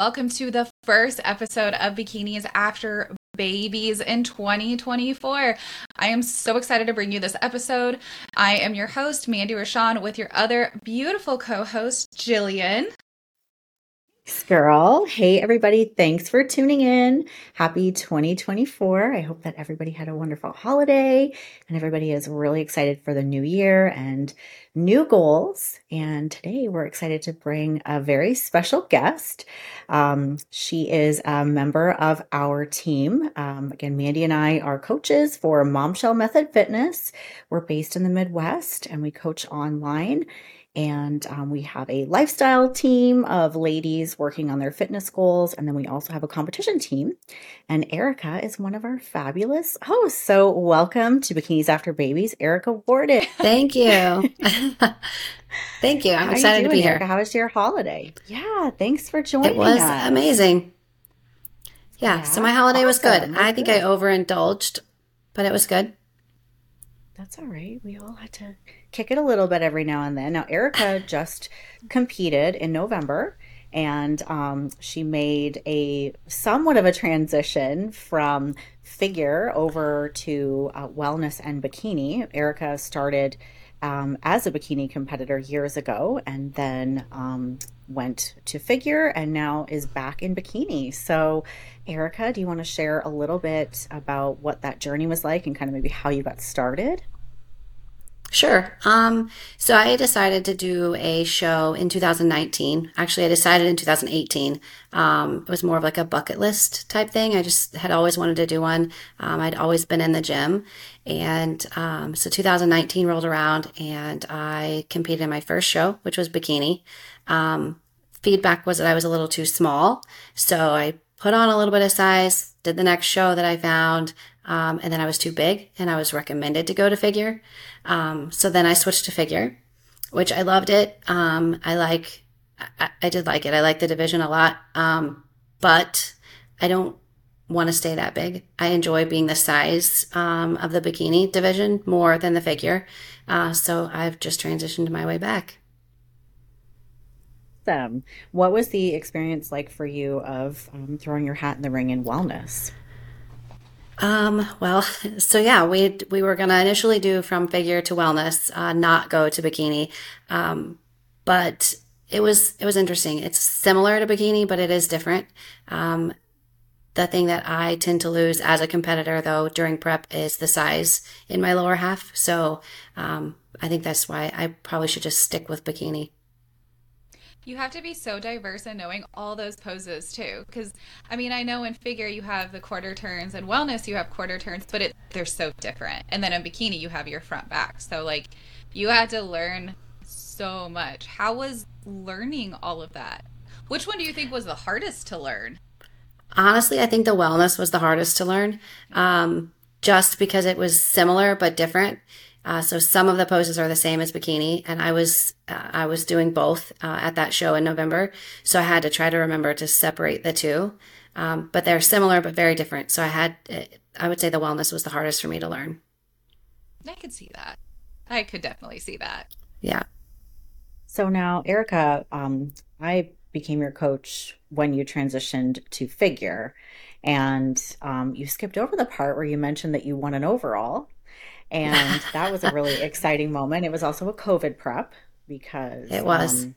Welcome to the first episode of Bikinis After Babies in 2024. I am so excited to bring you this episode. I am your host, Mandy Rochon, with your other beautiful co host, Gillian girl. Hey, everybody. Thanks for tuning in. Happy 2024. I hope that everybody had a wonderful holiday and everybody is really excited for the new year and new goals. And today we're excited to bring a very special guest. Um, she is a member of our team. Um, again, Mandy and I are coaches for Momshell Method Fitness. We're based in the Midwest and we coach online. And um, we have a lifestyle team of ladies working on their fitness goals. And then we also have a competition team. And Erica is one of our fabulous hosts. So welcome to Bikinis After Babies, Erica Worden. Thank you. Thank you. I'm How excited doing, to be here. Erica? How was your holiday? Yeah, thanks for joining. It was us. amazing. Yeah, yeah, so my holiday awesome. was good. I think good. I overindulged, but it was good. That's all right. We all had to kick it a little bit every now and then. Now, Erica just competed in November and um, she made a somewhat of a transition from figure over to uh, wellness and bikini. Erica started um, as a bikini competitor years ago and then um, went to figure and now is back in bikini. So, Erica, do you want to share a little bit about what that journey was like and kind of maybe how you got started? Sure. Um, so I decided to do a show in 2019. Actually, I decided in 2018. Um, it was more of like a bucket list type thing. I just had always wanted to do one. Um, I'd always been in the gym. And um, so 2019 rolled around and I competed in my first show, which was bikini. Um, feedback was that I was a little too small. So I put on a little bit of size, did the next show that I found, um, and then I was too big and I was recommended to go to figure. Um, so then I switched to figure, which I loved it. Um, I like, I, I, did like it. I like the division a lot. Um, but I don't want to stay that big. I enjoy being the size um, of the bikini division more than the figure. Uh, so I've just transitioned my way back. Awesome. What was the experience like for you of um, throwing your hat in the ring in wellness? Um, well, so yeah, we we were gonna initially do from figure to wellness, uh, not go to bikini, um, but it was it was interesting. It's similar to bikini, but it is different. Um, the thing that I tend to lose as a competitor, though, during prep is the size in my lower half. So um, I think that's why I probably should just stick with bikini. You have to be so diverse in knowing all those poses too. Because, I mean, I know in figure you have the quarter turns and wellness you have quarter turns, but it, they're so different. And then in bikini you have your front back. So, like, you had to learn so much. How was learning all of that? Which one do you think was the hardest to learn? Honestly, I think the wellness was the hardest to learn um, just because it was similar but different. Uh, so some of the poses are the same as bikini, and I was uh, I was doing both uh, at that show in November. So I had to try to remember to separate the two, um, but they're similar but very different. So I had I would say the wellness was the hardest for me to learn. I could see that. I could definitely see that. Yeah. So now, Erica, um, I became your coach when you transitioned to figure, and um, you skipped over the part where you mentioned that you won an overall and that was a really exciting moment. It was also a COVID prep because it was. Um,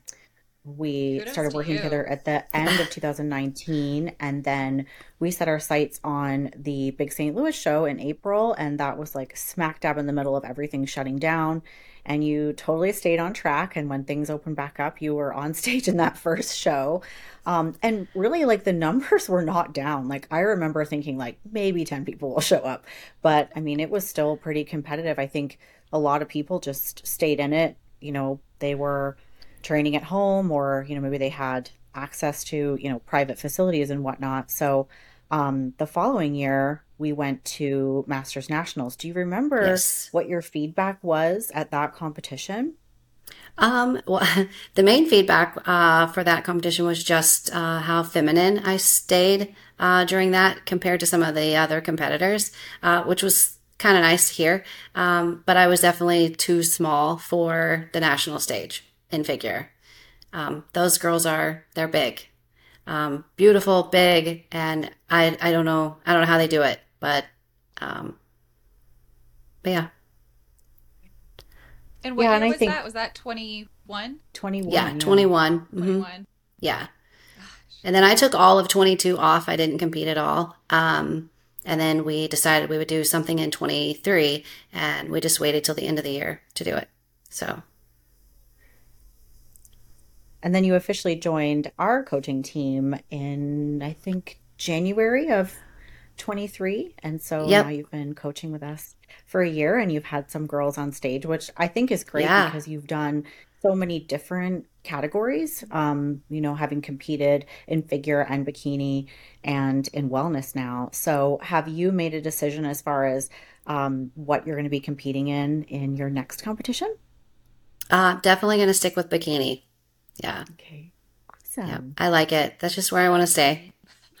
we Kudos started working to together at the end of 2019 and then we set our sights on the big st louis show in april and that was like smack dab in the middle of everything shutting down and you totally stayed on track and when things opened back up you were on stage in that first show um, and really, like the numbers were not down. Like I remember thinking like maybe 10 people will show up, but I mean, it was still pretty competitive. I think a lot of people just stayed in it. You know, they were training at home or, you know, maybe they had access to, you know, private facilities and whatnot. So um, the following year, we went to Masters Nationals. Do you remember yes. what your feedback was at that competition? Um, well, the main feedback uh, for that competition was just uh, how feminine I stayed uh, during that compared to some of the other competitors, uh, which was kind of nice to hear. Um, but I was definitely too small for the national stage in figure. Um, those girls are they're big. Um, beautiful, big, and I I don't know I don't know how they do it, but um, but yeah. And what yeah, year and was think that? Was that 21? 21. Yeah, 21. Mm-hmm. 21. Yeah. And then I took all of 22 off. I didn't compete at all. Um, and then we decided we would do something in 23 and we just waited till the end of the year to do it. So. And then you officially joined our coaching team in, I think, January of 23. And so yep. now you've been coaching with us for a year and you've had some girls on stage, which I think is great yeah. because you've done so many different categories. Um, you know, having competed in figure and bikini and in wellness now. So, have you made a decision as far as um, what you're going to be competing in in your next competition? Uh, definitely going to stick with bikini. Yeah. Okay. Awesome. Yeah, I like it. That's just where I want to stay.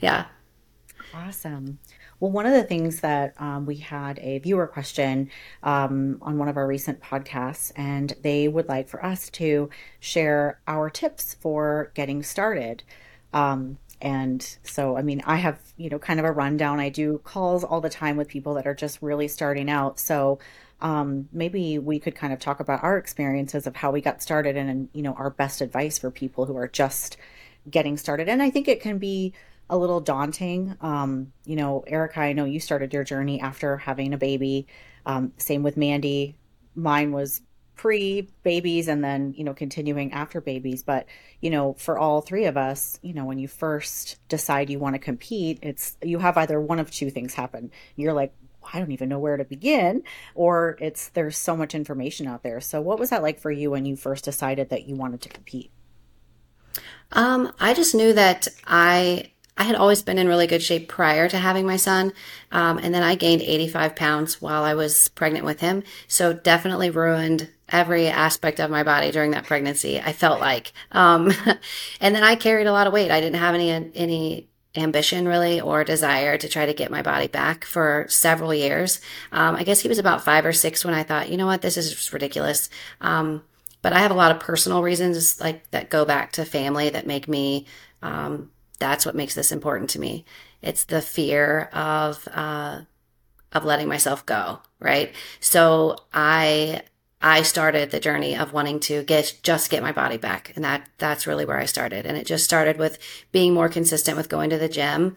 yeah. Awesome. Well, one of the things that um, we had a viewer question um, on one of our recent podcasts, and they would like for us to share our tips for getting started. Um, and so, I mean, I have, you know, kind of a rundown. I do calls all the time with people that are just really starting out. So, um, maybe we could kind of talk about our experiences of how we got started and, and, you know, our best advice for people who are just getting started. And I think it can be a little daunting. Um, you know, Erica, I know you started your journey after having a baby. Um, same with Mandy. Mine was pre babies and then, you know, continuing after babies. But, you know, for all three of us, you know, when you first decide you want to compete, it's you have either one of two things happen. You're like, I don't even know where to begin, or it's there's so much information out there. So, what was that like for you when you first decided that you wanted to compete? Um, I just knew that I I had always been in really good shape prior to having my son. Um, and then I gained 85 pounds while I was pregnant with him. So definitely ruined every aspect of my body during that pregnancy. I felt like, um, and then I carried a lot of weight. I didn't have any, any ambition really or desire to try to get my body back for several years. Um, I guess he was about five or six when I thought, you know what, this is just ridiculous. Um, but I have a lot of personal reasons like that go back to family that make me um, that's what makes this important to me. It's the fear of uh, of letting myself go, right? So I I started the journey of wanting to get just get my body back, and that that's really where I started. And it just started with being more consistent with going to the gym,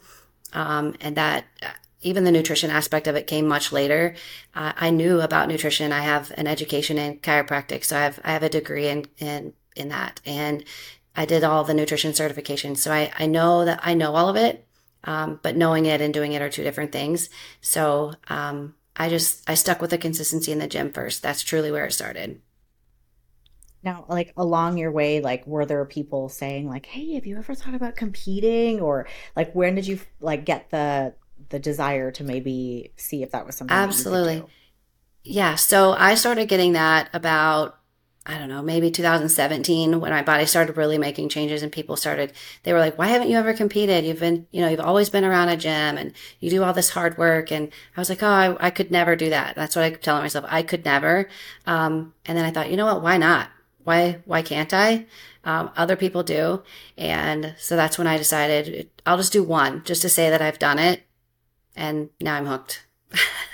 um, and that uh, even the nutrition aspect of it came much later. Uh, I knew about nutrition. I have an education in chiropractic, so I have I have a degree in in in that, and I did all the nutrition certification. So I, I know that I know all of it, um, but knowing it and doing it are two different things. So um, I just, I stuck with the consistency in the gym first. That's truly where it started. Now, like along your way, like were there people saying like, "Hey, have you ever thought about competing?" Or like, when did you like get the the desire to maybe see if that was something? Absolutely, yeah. So I started getting that about I don't know, maybe 2017 when my body started really making changes and people started, they were like, why haven't you ever competed? You've been, you know, you've always been around a gym and you do all this hard work. And I was like, oh, I, I could never do that. That's what I kept telling myself. I could never. Um, and then I thought, you know what? Why not? Why, why can't I? Um, other people do. And so that's when I decided I'll just do one just to say that I've done it. And now I'm hooked.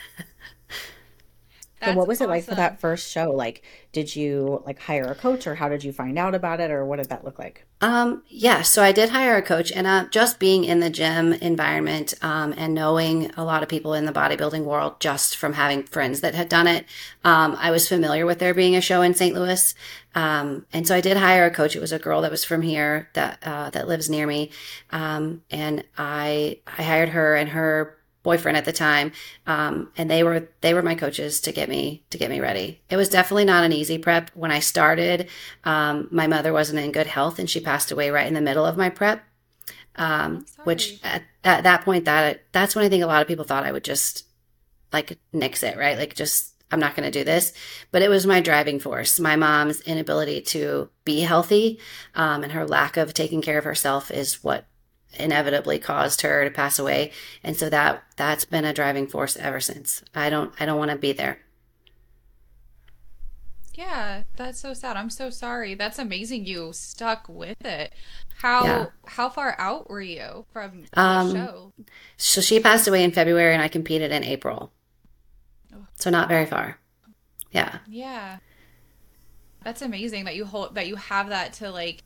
so what was awesome. it like for that first show? Like, did you like hire a coach, or how did you find out about it, or what did that look like? Um, yeah, so I did hire a coach, and uh, just being in the gym environment um, and knowing a lot of people in the bodybuilding world, just from having friends that had done it, um, I was familiar with there being a show in St. Louis, um, and so I did hire a coach. It was a girl that was from here that uh, that lives near me, um, and I I hired her, and her boyfriend at the time um, and they were they were my coaches to get me to get me ready. It was definitely not an easy prep. When i started um, my mother wasn't in good health and she passed away right in the middle of my prep. Um, which at, at, that point that that's when i think a lot of people thought i would just like nix it right? Like just i'm not going to do this. But it was my driving force my mom's inability to be healthy um, and her lack of taking care of herself is what inevitably caused her to pass away and so that that's been a driving force ever since i don't i don't want to be there Yeah, that's so sad. I'm so sorry. That's amazing you stuck with it. How Yeah. how far out were you from Um, the show? So she passed away in February and I competed in April. So not very far. Yeah. Yeah. That's amazing that you hold that you have that to like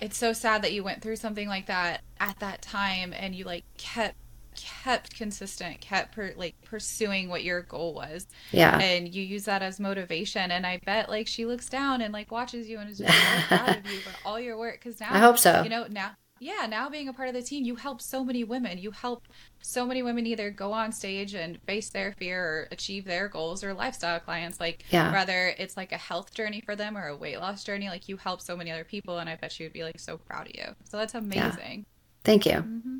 it's so sad that you went through something like that at that time and you like kept kept consistent, kept per, like pursuing what your goal was. Yeah. And you use that as motivation and I bet like she looks down and like watches you and is just so proud of you for all your work cuz now I hope so. You know, now yeah, now being a part of the team, you help so many women. You help so many women either go on stage and face their fear or achieve their goals or lifestyle clients. Like, Yeah. whether it's like a health journey for them or a weight loss journey, like you help so many other people. And I bet she would be like so proud of you. So that's amazing. Thank you. Mm-hmm.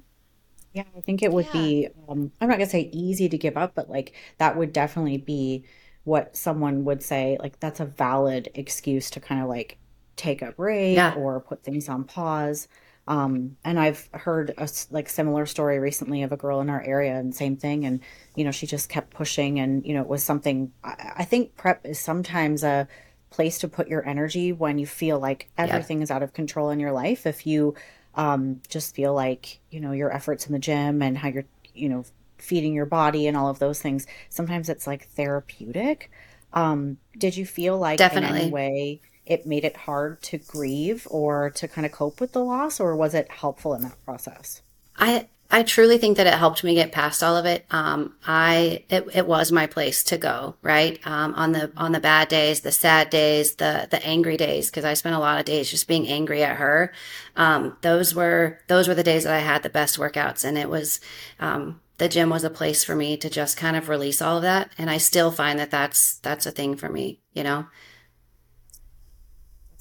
Yeah, I think it would Yeah. be, um, I'm not gonna say easy to give up, but like that would definitely be what someone would say, like that's a valid excuse to kind of like take a break Yeah. or put things on pause. Um, and I've heard a like similar story recently of a girl in our area and same thing. And, you know, she just kept pushing and, you know, it was something, I, I think prep is sometimes a place to put your energy when you feel like everything is out of control in your life. If you um, just feel like, you know, your efforts in the gym and how you're, you know, feeding your body and all of those things, sometimes it's like therapeutic. Um, did you feel like in any Definitely. way it made it hard to grieve or to kind of cope with the loss, or was it helpful in that process? I I truly think that it helped me get past all of it. Um, I it, it was my place to go, right? Um, on the on the bad days, the sad days, the the angry days, because I spent a lot of days just being angry at her. Um, those were those were the days that I had the best workouts, and it was um, the gym was a place for me to just kind of release all of that. And I still find that that's that's a thing for me, you know.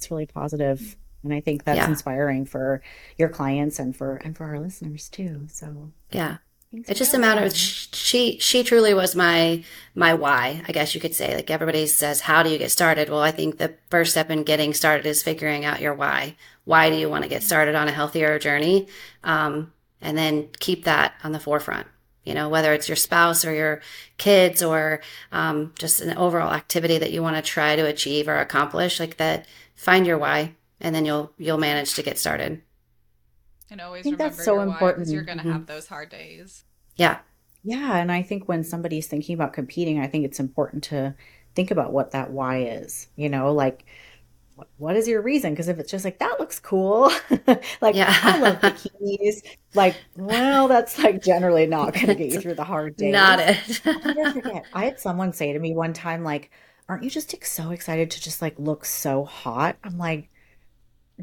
It's really positive, and I think that's Yeah. inspiring for your clients and for and for our listeners too. So Yeah. It's just a matter of she she truly was my my why, I guess you could say. Like everybody says, how do you get started? Well, I think the first step in getting started is figuring out your why. Why do you want to get started on a healthier journey? Um, and then keep that on the forefront. You know, whether it's your spouse or your kids or um, just an overall activity that you want to try to achieve or accomplish, like that. Find your why, and then you'll you'll manage to get started. And always think remember that's so your why, 'cause important. you're going to Mhm. have those hard days. Yeah, Yeah, and I think when somebody's thinking about competing, I think it's important to think about what that why is. You know, like what, what is your reason? Because if it's just like that looks cool, like Yeah. I love bikinis, like well, that's like generally not going to get you through the hard days. not it. I'll never forget. I had someone say to me one time, like, "Aren't you just so excited to just like look so hot?" I'm like,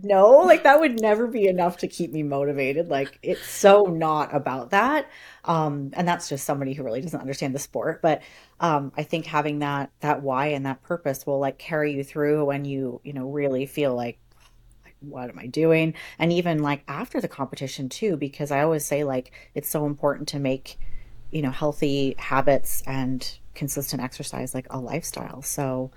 "No, like that would never be enough to keep me motivated. Like it's so not about that." Um, and that's just somebody who really doesn't understand the sport. But um, I think having that that why and that purpose will like carry you through when you you know really feel like, what am I doing? And even like after the competition too, because I always say like it's so important to make, you know, healthy habits and consistent exercise like a lifestyle. So,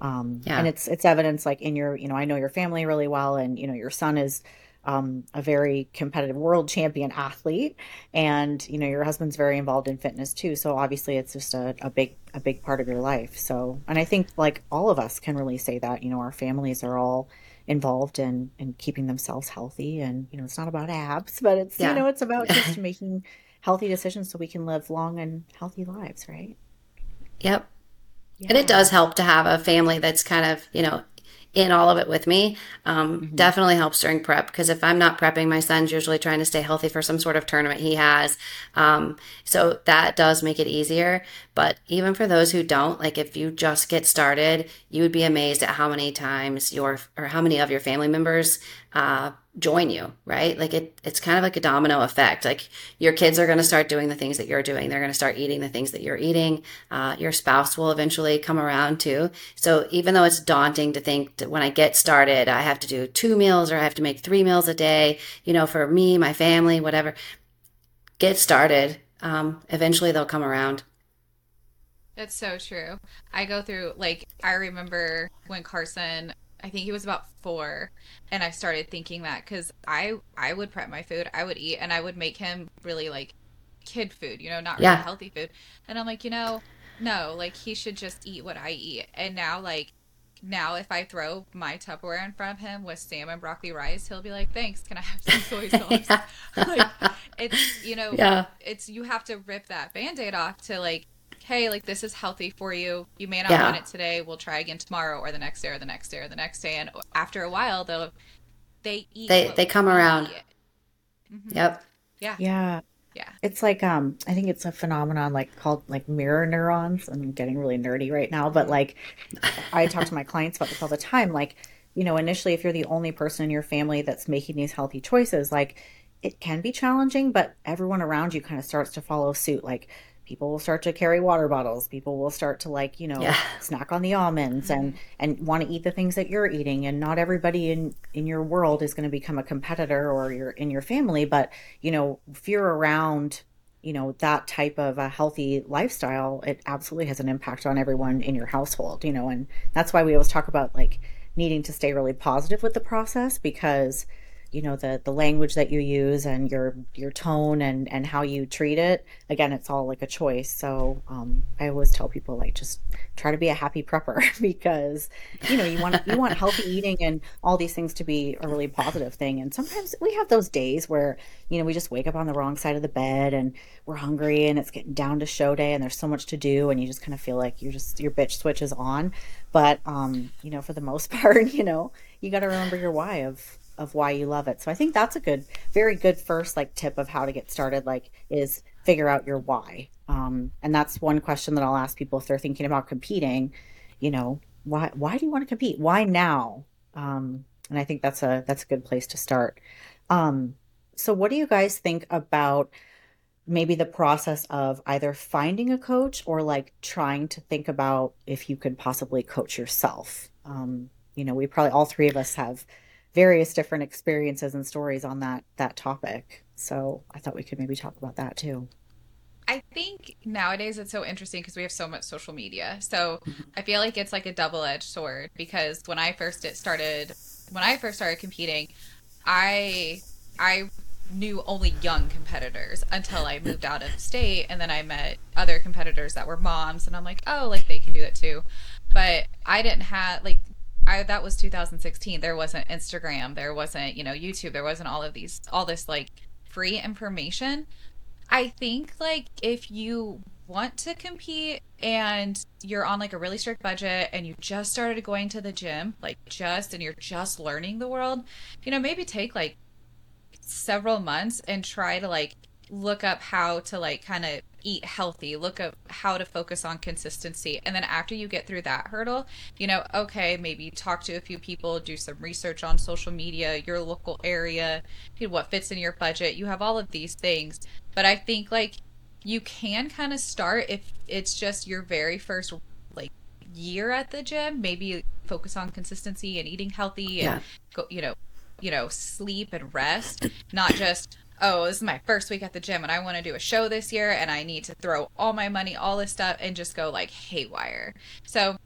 um, Yeah. and it's it's evidence like in your, you know, I know your family really well, and you know your son is um, a very competitive world champion athlete, and you know your husband's very involved in fitness too. So obviously it's just a, a big a big part of your life. So, and I think like all of us can really say that, you know, our families are all involved in in keeping themselves healthy and you know it's not about abs but it's Yeah. you know it's about just making healthy decisions so we can live long and healthy lives right Yep. And it does help to have a family that's kind of, you know, in all of it with me. Um, Definitely helps during prep because if I'm not prepping, my son's usually trying to stay healthy for some sort of tournament he has. Um, so that does make it easier. But even for those who don't, like if you just get started, you would be amazed at how many times your or how many of your family members uh, join you, right? Like it, it's kind of like a domino effect. Like your kids are going to start doing the things that you're doing. They're going to start eating the things that you're eating. Uh, your spouse will eventually come around too. So even though it's daunting to think that when I get started, I have to do two meals or I have to make three meals a day, you know, for me, my family, whatever, get started. Um, eventually they'll come around. It's so true. I go through like I remember when Carson, I think he was about four, and I started thinking that because I I would prep my food, I would eat, and I would make him really like kid food, you know, not really Yeah. healthy food. And I'm like, you know, no, like he should just eat what I eat. And now like now if I throw my Tupperware in front of him with salmon broccoli rice, he'll be like, "Thanks, can I have some soy sauce?" like, it's you know, yeah. it's you have to rip that band-aid off to like, hey, like this is healthy for you. You may not yeah. want it today. We'll try again tomorrow, or the next day, or the next day, or the next day. And after a while, they'll they eat. They they come around. Mm-hmm. Yep. Yeah. Yeah. Yeah. It's like um I think it's a phenomenon like called like mirror neurons. I'm getting really nerdy right now, but like I talk to my clients about this all the time. Like, you know, initially if you're the only person in your family that's making these healthy choices, like it can be challenging, but everyone around you kind of starts to follow suit. Like people will start to carry water bottles people will start to like you know yeah. snack on the almonds and mm-hmm. and want to eat the things that you're eating and not everybody in in your world is going to become a competitor or you're in your family but you know if you're around you know that type of a healthy lifestyle it absolutely has an impact on everyone in your household you know and that's why we always talk about like needing to stay really positive with the process because you know the the language that you use and your your tone and and how you treat it again it's all like a choice. So um, i always tell people like just try to be a happy prepper because you know you want you want healthy eating and all these things to be a really positive thing. And sometimes we have those days where you know we just wake up on the wrong side of the bed and we're hungry and it's getting down to show day and there's so much to do and you just kind of feel like you're just your bitch switch is on. But um you know for the most part you know you got to remember your why of of why you love it. So I think that's a good, very good first like tip of how to get started. Like is figure out your why. Um, and that's one question that I'll ask people if they're thinking about competing. You know, why why do you want to compete? Why now? Um, and I think that's a that's a good place to start. Um, so what do you guys think about? maybe the process of either finding a coach or like trying to think about if you could possibly coach yourself. Um, you know, we probably all three of us have various different experiences and stories on that that topic. So I thought we could maybe talk about that too. I think nowadays it's so interesting because we have so much social media. So mm-hmm. I feel like it's like a double edged sword because when I first it started when I first started competing, I I knew only young competitors until I moved out of state and then I met other competitors that were moms and I'm like, "Oh, like they can do that too." But I didn't have like I that was 2016. There wasn't Instagram, there wasn't, you know, YouTube, there wasn't all of these all this like free information. I think like if you want to compete and you're on like a really strict budget and you just started going to the gym, like just and you're just learning the world, you know, maybe take like several months and try to like look up how to like kind of eat healthy, look up how to focus on consistency. And then after you get through that hurdle, you know, okay, maybe talk to a few people, do some research on social media, your local area, what fits in your budget. You have all of these things. But I think like you can kind of start if it's just your very first like year at the gym, maybe focus on consistency and eating healthy and yeah. go, you know, you know, sleep and rest, not just oh, this is my first week at the gym and I want to do a show this year and I need to throw all my money, all this stuff, and just go like haywire. So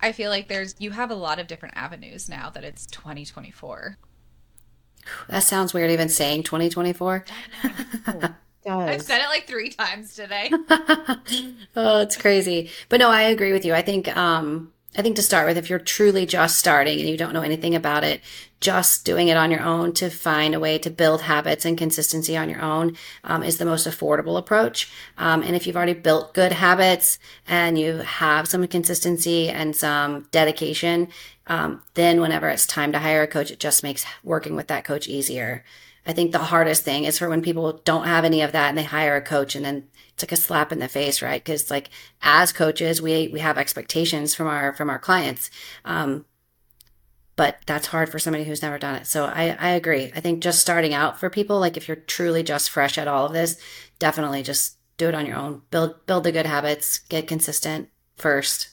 I feel like there's, you have a lot of different avenues now that it's 2024. That sounds weird even saying 2024. I've said it like three times today. oh, it's crazy. But no, I agree with you. I think um I think to start with, if you're truly just starting and you don't know anything about it, just doing it on your own to find a way to build habits and consistency on your own um, is the most affordable approach. Um, and if you've already built good habits and you have some consistency and some dedication, um, then whenever it's time to hire a coach, it just makes working with that coach easier. I think the hardest thing is for when people don't have any of that and they hire a coach and then it's like a slap in the face, right? Because like as coaches, we we have expectations from our from our clients. Um, but that's hard for somebody who's never done it. So I, I agree. I think just starting out for people, like if you're truly just fresh at all of this, definitely just do it on your own. Build build the good habits, get consistent first.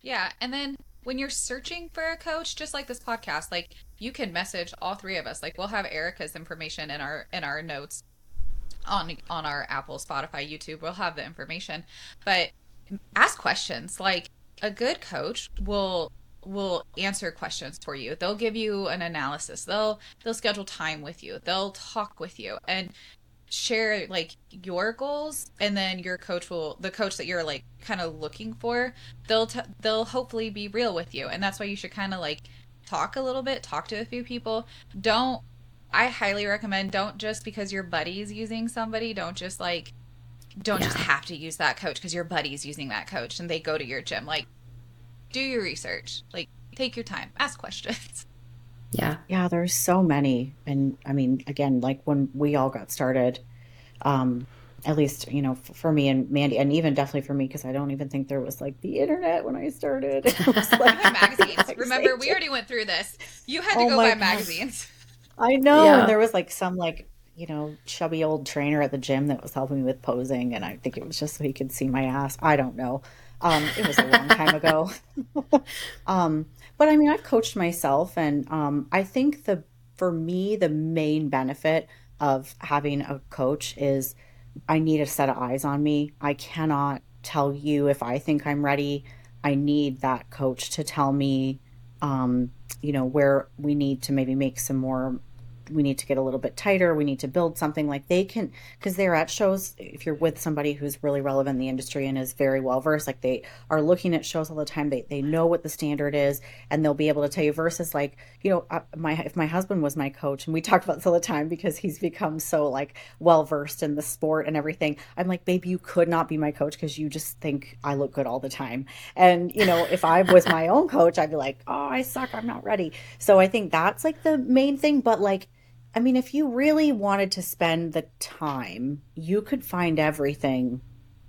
Yeah, and then when you're searching for a coach, just like this podcast, like you can message all three of us. Like we'll have Erica's information in our in our notes on on our Apple, Spotify, YouTube. We'll have the information, but ask questions. Like a good coach will will answer questions for you. They'll give you an analysis. They'll they'll schedule time with you. They'll talk with you. And share like your goals and then your coach will the coach that you're like kind of looking for they'll t- they'll hopefully be real with you and that's why you should kind of like talk a little bit talk to a few people don't i highly recommend don't just because your buddy's using somebody don't just like don't yeah. just have to use that coach because your buddy's using that coach and they go to your gym like do your research like take your time ask questions Yeah. Yeah, there's so many. And I mean, again, like when we all got started, um, at least, you know, for me and Mandy, and even definitely for me, because I don't even think there was like the internet when I started. It was like magazines. Remember, we already went through this. You had to oh go buy God. magazines. I know. Yeah. And there was like some like, you know, chubby old trainer at the gym that was helping me with posing. And I think it was just so he could see my ass. I don't know. Um, it was a long time ago. um, but I mean, I've coached myself, and um, I think the for me the main benefit of having a coach is I need a set of eyes on me. I cannot tell you if I think I'm ready. I need that coach to tell me, um, you know, where we need to maybe make some more we need to get a little bit tighter we need to build something like they can because they're at shows if you're with somebody who's really relevant in the industry and is very well versed like they are looking at shows all the time they, they know what the standard is and they'll be able to tell you versus like you know uh, my if my husband was my coach and we talk about this all the time because he's become so like well versed in the sport and everything i'm like babe you could not be my coach because you just think i look good all the time. And you know if i was my own coach i'd be like oh i suck i'm not ready. So i think that's like the main thing but like I mean, if you really wanted to spend the time, you could find everything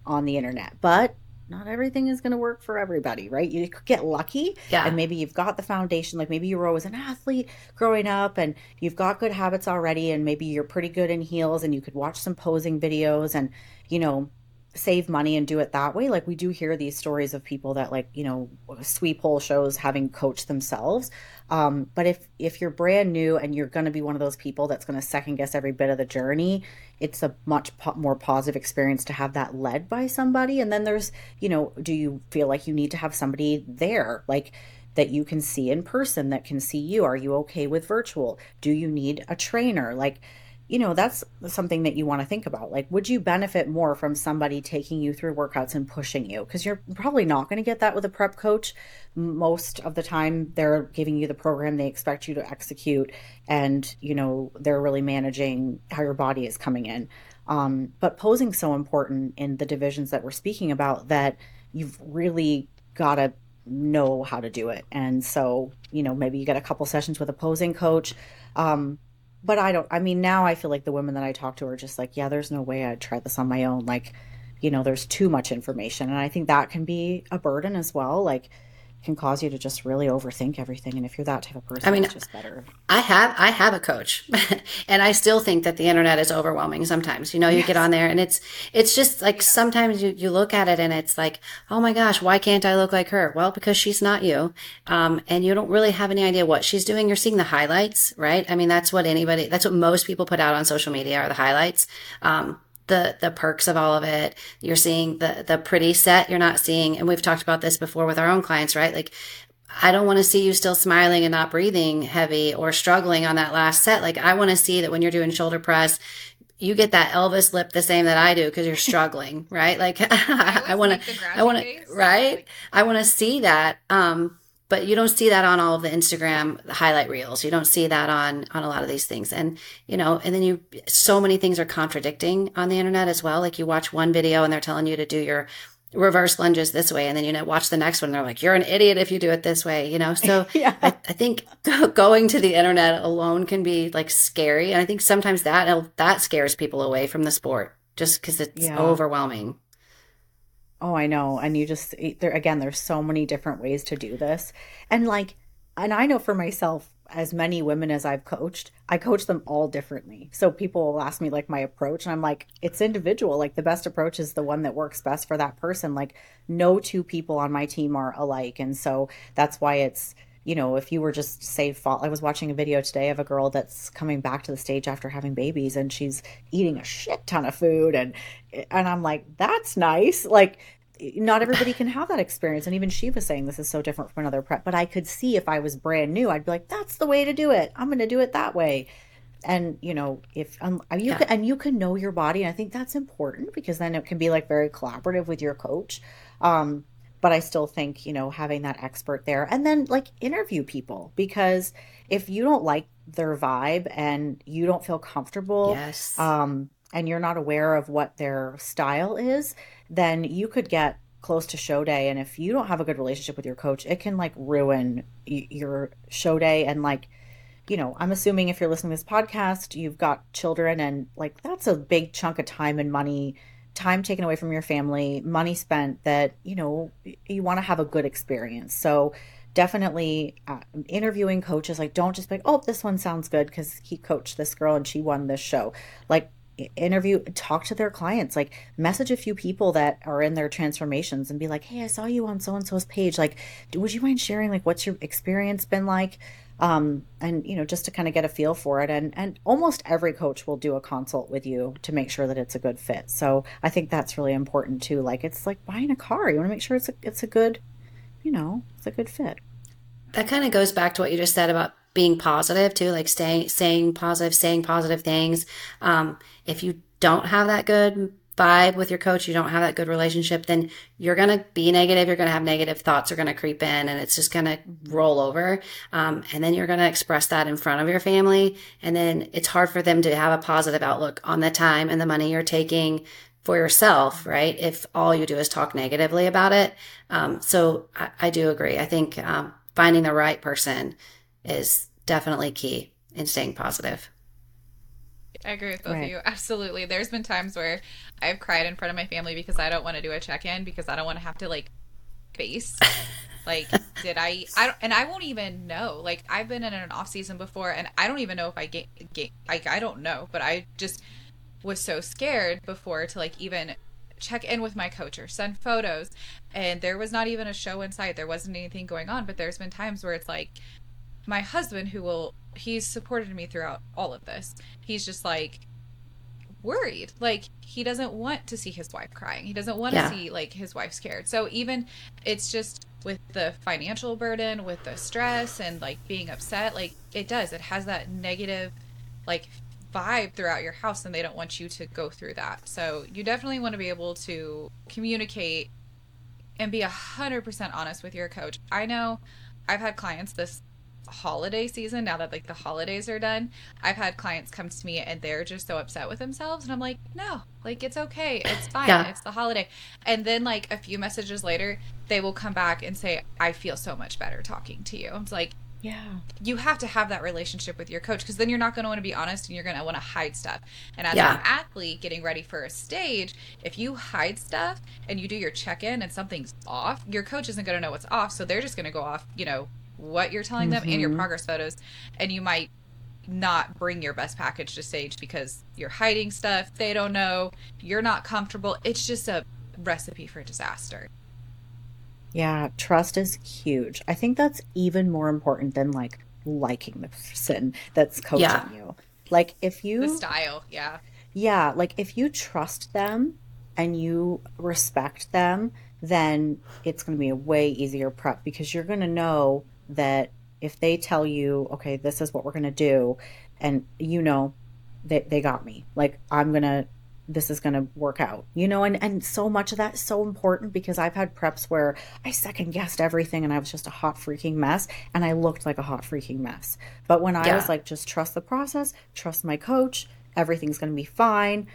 on the internet, but not everything is going to work for everybody, right? You could get lucky. Yeah. And maybe you've got the foundation. Like maybe you were always an athlete growing up and you've got good habits already. And maybe you're pretty good in heels and you could watch some posing videos and, you know, save money and do it that way. Like we do hear these stories of people that like, you know, sweep hole shows having coached themselves. Um, but if if you're brand new and you're going to be one of those people that's going to second guess every bit of the journey, it's a much po- more positive experience to have that led by somebody. And then there's, you know, do you feel like you need to have somebody there, like that you can see in person that can see you? Are you okay with virtual? Do you need a trainer? Like you know, that's something that you want to think about. Like, would you benefit more from somebody taking you through workouts and pushing you? Because you're probably not going to get that with a prep coach. Most of the time, they're giving you the program they expect you to execute, and, you know, they're really managing how your body is coming in. Um, but posing so important in the divisions that we're speaking about that you've really got to know how to do it. And so, you know, maybe you get a couple sessions with a posing coach. Um, but I don't. I mean, now I feel like the women that I talk to are just like, yeah, there's no way I'd try this on my own. Like, you know, there's too much information, and I think that can be a burden as well. Like, can cause you to just really overthink everything. And if you're that type of person, I mean, it's just better. I have I have a coach, and I still think that the internet is overwhelming sometimes. You know, you yes. get on there and it's it's just like sometimes you, you look at it and it's like, oh my gosh, why can't I look like her? Well, because she's not you, um, and you don't really have any idea what she's doing. You're seeing the highlights, right? I mean, that's what anybody, that's what most people put out on social media are the highlights. Um, the the perks of all of it. You're seeing the the pretty set. You're not seeing, and we've talked about this before with our own clients, right? Like I don't want to see you still smiling and not breathing heavy or struggling on that last set. Like I want to see that when you're doing shoulder press, you get that Elvis lip the same that I do because you're struggling, right? Like I want to, I want to, right? I want to see that. Um, but you don't see that on all of the Instagram highlight reels. You don't see that on on a lot of these things. And you know, and then you so many things are contradicting on the internet as well. Like you watch one video and they're telling you to do your reverse lunges this way and then you know watch the next one and they're like you're an idiot if you do it this way you know so yeah. I, I, think going to the internet alone can be like scary and i think sometimes that that scares people away from the sport just because it's yeah. overwhelming Oh, I know. And you just there again there's so many different ways to do this. And like and I know for myself as many women as I've coached, I coach them all differently. So people will ask me like my approach and I'm like it's individual. Like the best approach is the one that works best for that person. Like no two people on my team are alike and so that's why it's you know, if you were just say fall, I was watching a video today of a girl that's coming back to the stage after having babies and she's eating a shit ton of food and and I'm like, that's nice. Like not everybody can have that experience. And even she was saying this is so different from another prep. But I could see if I was brand new, I'd be like, that's the way to do it. I'm gonna do it that way. and you know if um, you yeah. can, and you can know your body and i think that's important because then it can be like very collaborative with your coach um but i still think you know having that expert there and then like interview people because if you don't like their vibe and you don't feel comfortable yes. um and you're not aware of what their style is then you could get close to show day. And if you don't have a good relationship with your coach it can like ruin y- your show day. And like you know i'm assuming if you're listening to this podcast you've got children and like that's a big chunk of time and money time taken away from your family money spent that you know you want to have a good experience. So definitely uh, interviewing coaches like don't just be like oh this one sounds good because he coached this girl and she won this show. Like interview talk to their clients like message a few people that are in their transformations and be like hey i saw you on so and so's page. Like would you mind sharing like what's your experience been like um, and you know just to kind of get a feel for it. And and almost every coach will do a consult with you to make sure that it's a good fit. So i think that's really important too. Like it's like buying a car. You want to make sure it's a, it's a good you know it's a good fit. That kind of goes back to what you just said about being positive too, like staying, saying positive, saying positive things. Um, if you don't have that good vibe with your coach, you don't have that good relationship, then you're going to be negative. You're going to have negative thoughts are going to creep in and it's just going to roll over. Um, and then you're going to express that in front of your family. And then it's hard for them to have a positive outlook on the time and the money you're taking for yourself, right? If all you do is talk negatively about it. Um, so I, I, do agree. I think um, finding the right person is definitely key in staying positive. I agree with both right. of you. Absolutely. There's been times where I've cried in front of my family because I don't want to do a check in because I don't want to have to like face like did I I don't and I won't even know. Like I've been in an off season before and I don't even know if I get get like I don't know, but I just was so scared before to like even check in with my coach or send photos and there was not even a show in sight there wasn't anything going on but there's been times where it's like my husband who will he's supported me throughout all of this. He's just like worried. Like he doesn't want to see his wife crying. He doesn't want yeah. to see like his wife scared. So even it's just with the financial burden with the stress and like being upset like it does. It has that negative like vibe throughout your house and they don't want you to go through that. So you definitely want to be able to communicate and be a hundred percent honest with your coach. I know i've had clients this holiday season now that like the holidays are done i've had clients come to me and they're just so upset with themselves and i'm like no like it's okay it's fine yeah. it's the holiday and then like a few messages later they will come back and say i feel so much better talking to you i'm like yeah you have to have that relationship with your coach because then you're not going to want to be honest and you're going to want to hide stuff and as yeah. an athlete getting ready for a stage if you hide stuff and you do your check-in and something's off your coach isn't going to know what's off so they're just going to go off you know what you're telling them mm-hmm. and your mm-hmm. progress photos and you might not bring your best package to stage because you're hiding stuff they don't know you're not comfortable it's just a recipe for disaster yeah trust is huge i think that's even more important than like liking the person that's coaching yeah. you like if you the style yeah yeah like if you trust them and you respect them then it's going to be a way easier prep because you're going to know that if they tell you, okay, this is what we're going to do, and you know, they, they got me. Like, I'm going to, this is going to work out, you know, and, and so much of that is so important because I've had preps where I second guessed everything and I was just a hot freaking mess and I looked like a hot freaking mess. But when I yeah. was like, just trust the process, trust my coach, everything's going to be fine,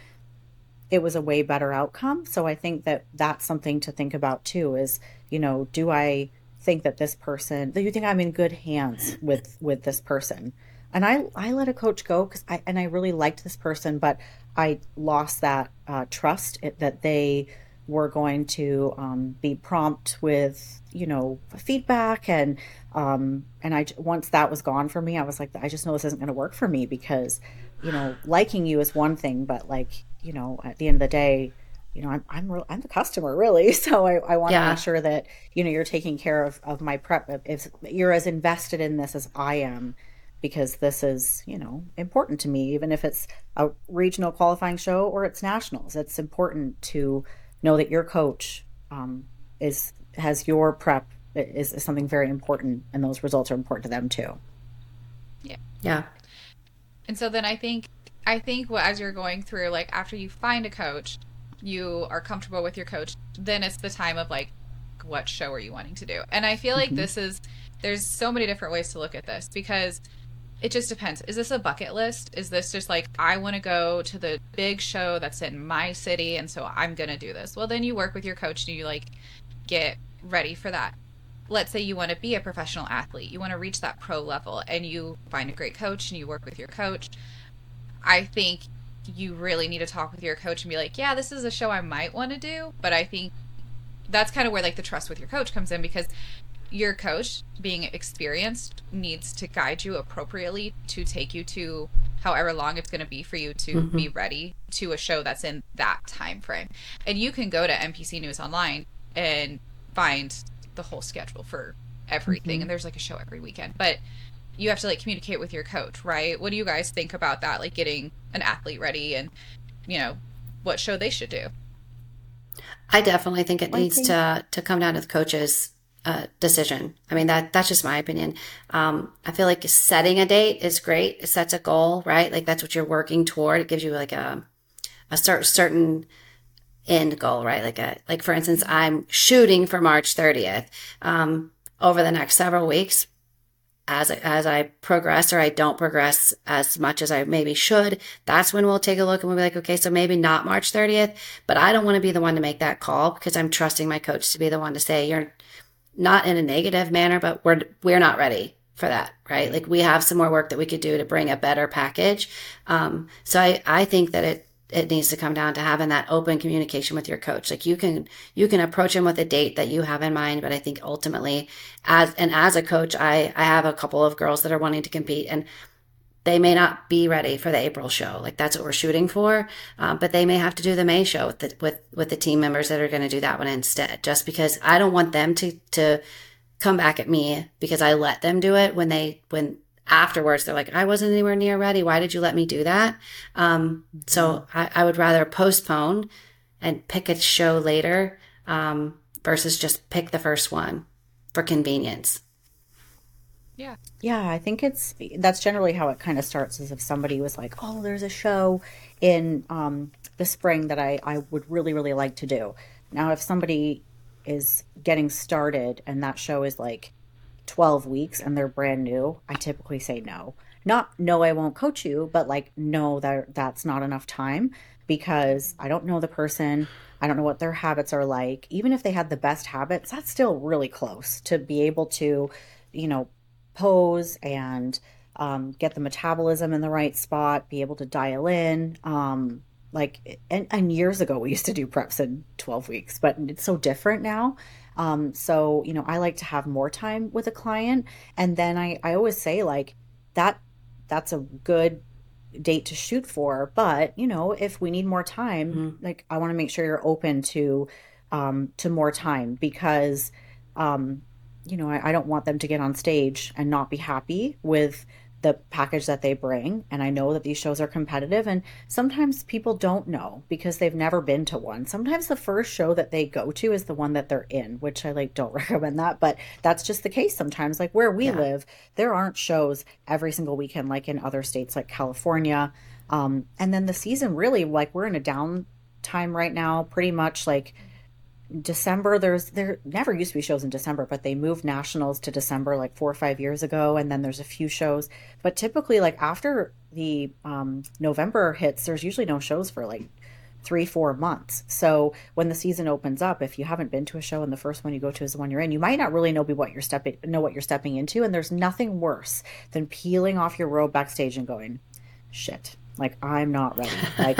it was a way better outcome. So I think that that's something to think about too is, you know, do I, think that this person that you think I'm in good hands with with this person. And I I let a coach go because I and I really liked this person, but I lost that uh, trust that they were going to um, be prompt with you know feedback and um, and I once that was gone for me, I was like I just know this isn't going to work for me because you know liking you is one thing, but like you know at the end of the day you know, I'm I'm real, I'm the customer really, so I, I want yeah. to make sure that you know you're taking care of of my prep. If you're as invested in this as I am, because this is you know important to me, even if it's a regional qualifying show or it's nationals. It's important to know that your coach um, is has your prep is, is something very important, and those results are important to them too. Yeah. Yeah. And so then I think I think what as you're going through like after you find a coach, you are comfortable with your coach, then it's the time of like what show are you wanting to do? And I feel like mm-hmm. this is there's so many different ways to look at this because it just depends. Is this a bucket list? Is this just like I want to go to the big show that's in my city and so I'm going to do this? Well, then you work with your coach and you like get ready for that. Let's say you want to be a professional athlete. You want to reach that pro level and you find a great coach and you work with your coach. I think you really need to talk with your coach and be like, "Yeah, this is a show I might want to do." But I think that's kind of where like the trust with your coach comes in because your coach being experienced needs to guide you appropriately to take you to however long it's going to be for you to mm-hmm. be ready to a show that's in that time frame and you can go to npc news online and find the whole schedule for everything mm-hmm. and there's like a show every weekend but you have to like communicate with your coach right what do you guys think about that like getting an athlete ready and you know what show they should do i definitely think it needs think- to to come down to the coaches uh, decision. I mean, that that's just my opinion. Um, I feel like setting a date is great. It sets a goal, right? Like that's what you're working toward. It gives you like a a start, certain end goal, right? Like a like for instance, I'm shooting for March 30th. Um, over the next several weeks, as as I progress or I don't progress as much as I maybe should, that's when we'll take a look and we'll be like, okay, so maybe not March 30th, but I don't want to be the one to make that call because I'm trusting my coach to be the one to say you're not in a negative manner, but we're we're not ready for that, right? Like we have some more work that we could do to bring a better package. Um, so I I think that it it needs to come down to having that open communication with your coach. Like you can you can approach him with a date that you have in mind, but I think ultimately as and as a coach, I I have a couple of girls that are wanting to compete and they may not be ready for the April show. Like that's what we're shooting for. Um, but they may have to do the May show with the, with, with the team members that are going to do that one instead, just because I don't want them to, to come back at me because I let them do it when they, when afterwards they're like, I wasn't anywhere near ready. Why did you let me do that? Um, so I, I, would rather postpone and pick a show later, um, versus just pick the first one for convenience. Yeah. Yeah, I think it's that's generally how it kind of starts is if somebody was like, "Oh, there's a show in um, the spring that I I would really really like to do." Now, if somebody is getting started and that show is like 12 weeks and they're brand new, I typically say no. Not no, I won't coach you, but like no, that that's not enough time because I don't know the person. I don't know what their habits are like. Even if they had the best habits, that's still really close to be able to, you know, pose and um, get the metabolism in the right spot, be able to dial in. Um, like, and, and, years ago, we used to do preps in 12 weeks, but it's so different now. Um, so, you know, I like to have more time with a client. And then I, I always say, like, that that's a good date to shoot for. But, you know, if we need more time, mm-hmm. like, I want to make sure you're open to, um, to more time because, um, you know, I, I don't want them to get on stage and not be happy with the package that they bring. And I know that these shows are competitive, and sometimes people don't know because they've never been to one. Sometimes the first show that they go to is the one that they're in, which I like don't recommend that, but that's just the case sometimes. Like where we yeah. live, there aren't shows every single weekend like in other states like California. Um, and then the season really, like we're in a down time right now, pretty much like December there's there never used to be shows in December, but they moved nationals to December like four or five years ago, and then there's a few shows. But typically, like after the um, November hits, there's usually no shows for like three four months. So when the season opens up, if you haven't been to a show and the first one you go to is the one you're in, you might not really know what you're stepping know what you're stepping into. And there's nothing worse than peeling off your robe backstage and going, shit, like I'm not ready. Like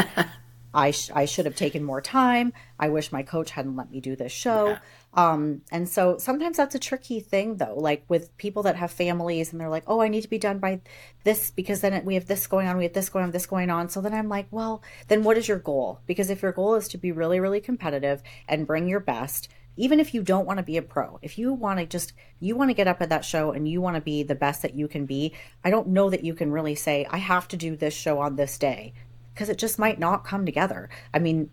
I, sh- I should have taken more time. I wish my coach hadn't let me do this show. Yeah. Um, and so sometimes that's a tricky thing, though, like with people that have families and they're like, oh, I need to be done by this because then we have this going on, we have this going on, this going on. So then I'm like, well, then what is your goal? Because if your goal is to be really, really competitive and bring your best, even if you don't want to be a pro, if you want to just, you want to get up at that show and you want to be the best that you can be, I don't know that you can really say, I have to do this show on this day because it just might not come together. I mean,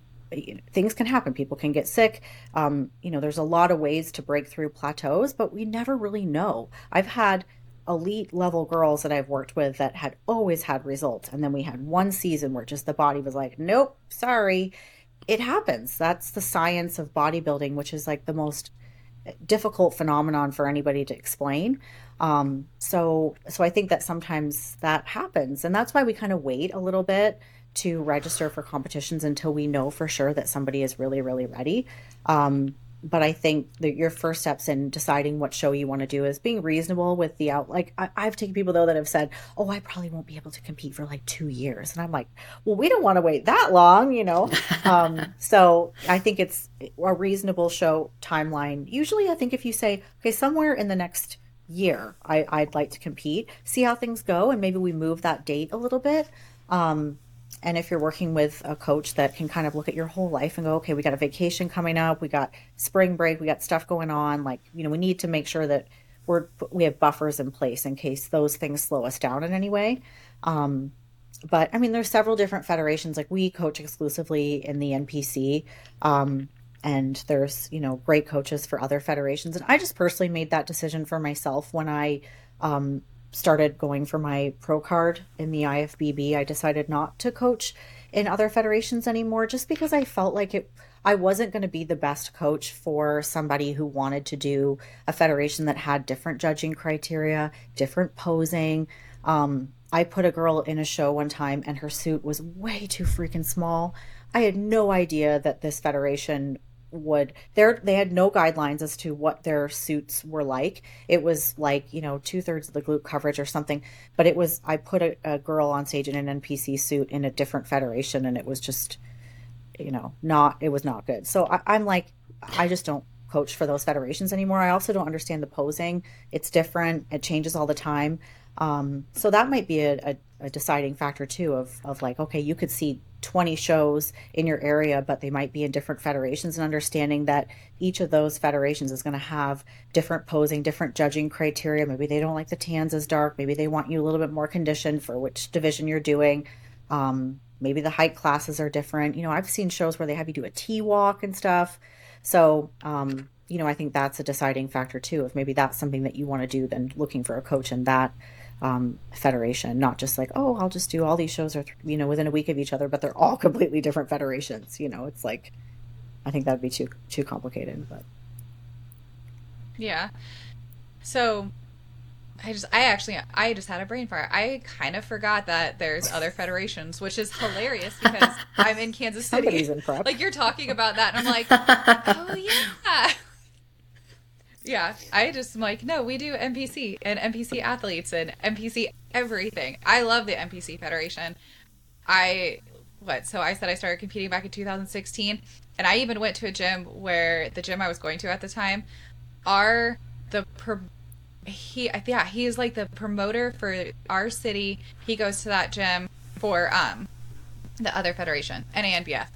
things can happen. People can get sick. Um, you know, there's a lot of ways to break through plateaus, but we never really know. I've had elite level girls that I've worked with that had always had results. And then we had one season where just the body was like, nope, sorry. It happens. That's the science of bodybuilding, which is like the most difficult phenomenon for anybody to explain. Um, so, so I think that sometimes that happens. And that's why we kind of wait a little bit to register for competitions until we know for sure that somebody is really, really ready. Um, but I think that your first steps in deciding what show you want to do is being reasonable with the out. Like I, have taken people though that have said, "Oh, I probably won't be able to compete for like two years," and I'm like, "Well, we don't want to wait that long, you know." um, so I think it's a reasonable show timeline. Usually, I think if you say, "Okay, somewhere in the next year, I, I'd like to compete," see how things go, and maybe we move that date a little bit. Um, and if you're working with a coach that can kind of look at your whole life and go, okay, we got a vacation coming up, we got spring break, we got stuff going on, like, you know, we need to make sure that we're we have buffers in place in case those things slow us down in any way. Um, but I mean, there's several different federations. Like we coach exclusively in the NPC, um, and there's you know great coaches for other federations. And I just personally made that decision for myself when I um, started going for my pro card in the IFBB, I decided not to coach in other federations anymore just because I felt like it I wasn't going to be the best coach for somebody who wanted to do a federation that had different judging criteria, different posing. Um, I put a girl in a show one time and her suit was way too freaking small. I had no idea that this federation would there they had no guidelines as to what their suits were like. It was like you know two-thirds of the glute coverage or something but it was i put a, a girl on stage in an npc suit in a different federation and it was just you know not it was not good. So I, i'm like i just don't coach for those federations anymore. I also don't understand the posing. It's different. It changes all the time. Um, so that might be a, a, a deciding factor too of, of like okay you could see 20 shows in your area, but they might be in different federations, and understanding that each of those federations is going to have different posing, different judging criteria. Maybe they don't like the tans as dark. Maybe they want you a little bit more conditioned for which division you're doing. Um, maybe the height classes are different. You know, I've seen shows where they have you do a T walk and stuff. So, um, you know, I think that's a deciding factor too. If maybe that's something that you want to do, then looking for a coach in that um, federation, not just like, oh, I'll just do all these shows are, you know, within a week of each other, but they're all completely different federations. You know, it's like, I think that'd be too, too complicated, but. Yeah. So I just, I actually, I just had a brain fire. I kind of forgot that there's other federations, which is hilarious because I'm in Kansas City. Like you're talking about that, and I'm like, oh yeah. Yeah, I just am like, no, we do NPC and NPC athletes and NPC everything. I love the NPC Federation. I what? So I said I started competing back in 2016, and I even went to a gym where the gym I was going to at the time are the he yeah he is like the promoter for our city. He goes to that gym for um the other federation NANBF,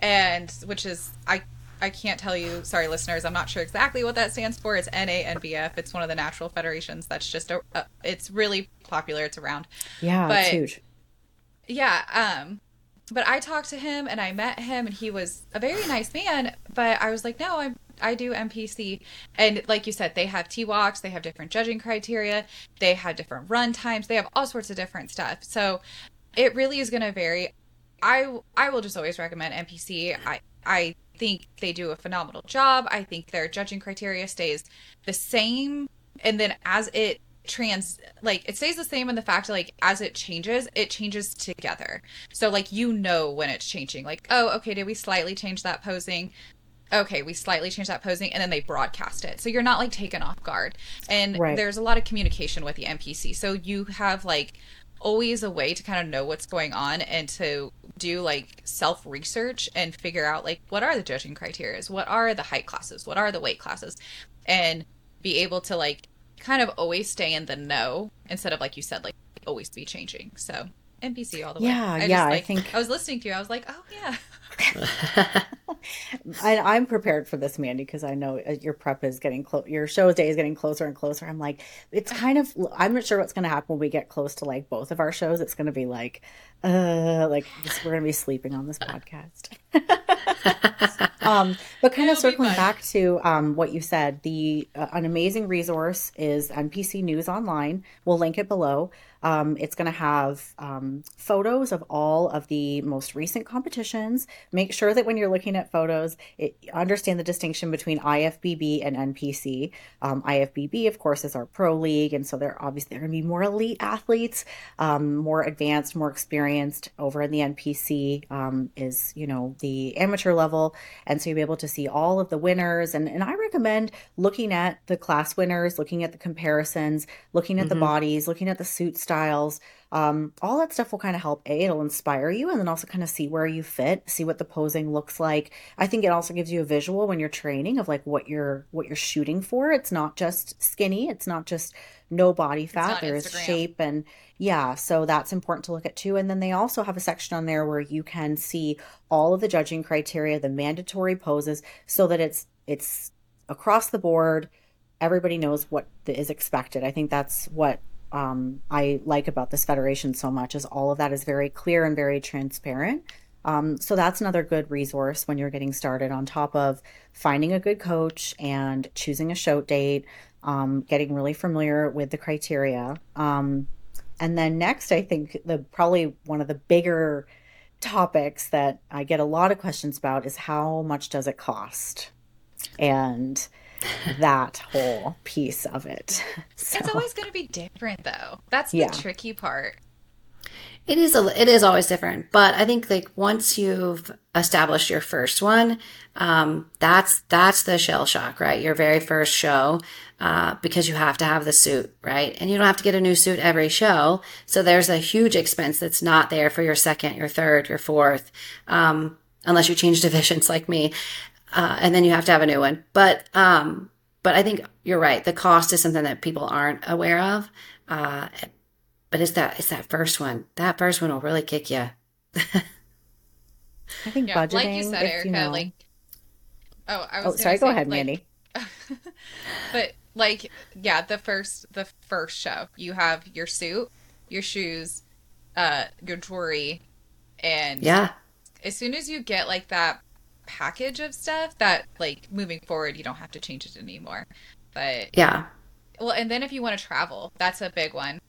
and which is I I can't tell you. Sorry, listeners. I'm not sure exactly what that stands for. It's NANBF. It's one of the natural federations. That's just a. it's really popular. It's around. Yeah, but, it's huge. Yeah. Um. But I talked to him and I met him and he was a very nice man. But I was like, no, I'm I do NPC. And like you said, they have T walks, they have different judging criteria, they have different run times, they have all sorts of different stuff. So it really is going to vary. I I will just always recommend NPC. I I think they do a phenomenal job. I think their judging criteria stays the same. And then as it trans like it stays the same in the fact like as it changes it changes together so like you know when it's changing like oh okay did we slightly change that posing okay we slightly changed that posing and then they broadcast it so you're not like taken off guard and right. there's a lot of communication with the npc so you have like always a way to kind of know what's going on and to do like self research and figure out like what are the judging criteria what are the height classes? What are the weight classes? And be able to like kind of always stay in the know instead of like you said like always be changing. So npc all the way yeah I yeah just, like, i think i was listening to you i was like oh yeah I, am prepared for this, Mandy, because I know uh, your prep is getting close. Your show day is getting closer and closer. I'm like, it's kind of. I'm not sure what's going to happen when we get close to like both of our shows. It's going to be like, uh, like we're going to be sleeping on this podcast. um, but kind of circling back to um, what you said, the uh, an amazing resource is NPC News Online. We'll link it below. Um, it's going to have um, photos of all of the most recent competitions. Make sure that when you're looking at photos, it, understand the distinction between IFBB and NPC. Um, IFBB, of course, is our pro league, and so they're obviously going to be more elite athletes, um, more advanced, more experienced. Over in the NPC um, is you know the amateur level, and so you'll be able to see all of the winners. And and I recommend looking at the class winners, looking at the comparisons, looking at mm-hmm. the bodies, looking at the suit styles. Um, all that stuff will kind of help. A, it'll inspire you, and then also kind of see where you fit, see what the posing looks like. I think it also gives you a visual when you're training of like what you're what you're shooting for. It's not just skinny. It's not just no body fat. There is shape and yeah, so that's important to look at too. And then they also have a section on there where you can see all of the judging criteria, the mandatory poses, so that it's it's across the board. Everybody knows what is expected. I think that's what um, I like about this federation so much is all of that is very clear and very transparent. Um, so that's another good resource when you're getting started on top of finding a good coach and choosing a show date, um, getting really familiar with the criteria. Um, and then next, I think the probably one of the bigger topics that I get a lot of questions about is how much does it cost? And that whole piece of it. So, it's always going to be different though. That's the yeah. tricky part. It is a, it is always different, but I think like once you've established your first one, um, that's that's the shell shock, right? Your very first show, uh, because you have to have the suit, right? And you don't have to get a new suit every show, so there's a huge expense that's not there for your second, your third, your fourth, um, unless you change divisions like me uh, and then you have to have a new one. But um, but I think you're right. The cost is something that people aren't aware of. Uh, but it's that it's that first one. That first one will really kick you. I think yeah, budgeting, like you said, Erica. You know... Like, oh, I was. Oh, sorry. Say, go ahead, like, Mandy. but like, yeah, the first the first show, you have your suit, your shoes, uh, your jewelry, and yeah. As soon as you get like that package of stuff that like moving forward you don't have to change it anymore. But yeah. Well, and then if you want to travel, that's a big one.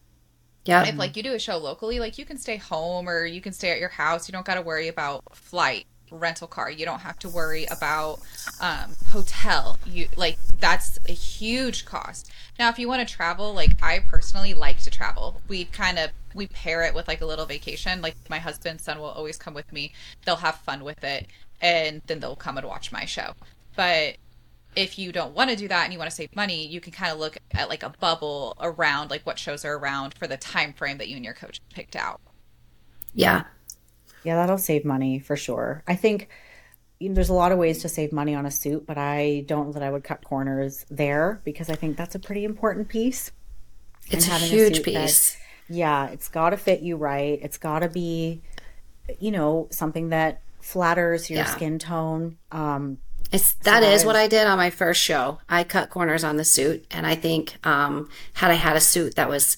Yeah. If like you do a show locally, like you can stay home or you can stay at your house. You don't got to worry about flight, rental car. You don't have to worry about um, hotel. You like that's a huge cost. Now, if you want to travel, like I personally like to travel. We kind of we pair it with like a little vacation. Like my husband's son will always come with me. They'll have fun with it and then they'll come and watch my show. But if you don't want to do that and you want to save money, you can kind of look at like a bubble around like what shows are around for the time frame that you and your coach picked out. Yeah. Yeah, that'll save money for sure. I think you know, there's a lot of ways to save money on a suit, but I don't know that I would cut corners there because I think that's a pretty important piece. It's a huge a piece. That, yeah, it's got to fit you right. It's got to be, you know, something that flatters your yeah. skin tone. Um, it's that so is what I did on my first show. I cut corners on the suit, and I think um, had I had a suit that was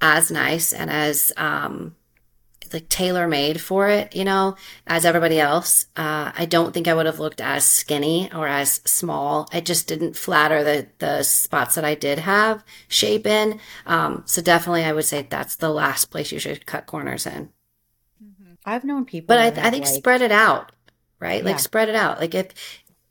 as nice and as um, like tailor made for it, you know, as everybody else, uh, I don't think I would have looked as skinny or as small. It just didn't flatter the the spots that I did have shape in. Um, so definitely, I would say that's the last place you should cut corners in. I've known people, but I, th- I think like, spread it out, right? Yeah. Like spread it out. Like if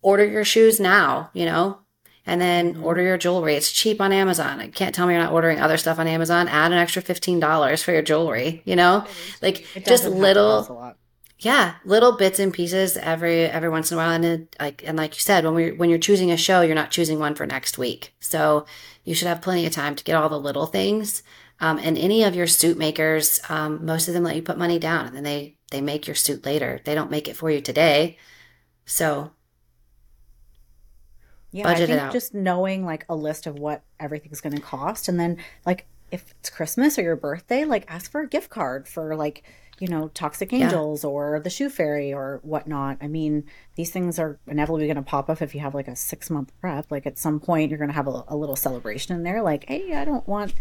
order your shoes now, you know, and then mm-hmm. order your jewelry. It's cheap on Amazon. I can't tell me you're not ordering other stuff on Amazon. Add an extra fifteen dollars for your jewelry. You know, like just little. Yeah, little bits and pieces every every once in a while, and it, like and like you said, when we when you're choosing a show, you're not choosing one for next week, so you should have plenty of time to get all the little things um, and any of your suit makers, um, most of them let you put money down and then they, they make your suit later. They don't make it for you today. So yeah, budget I think just knowing like a list of what everything's going to cost. And then like if it's Christmas or your birthday, like ask for a gift card for like, you know, Toxic Angels yeah. or the Shoe Fairy or whatnot. I mean, these things are inevitably going to pop up if you have like a six month prep. Like at some point, you're going to have a, a, little celebration in there. Like, hey, I don't want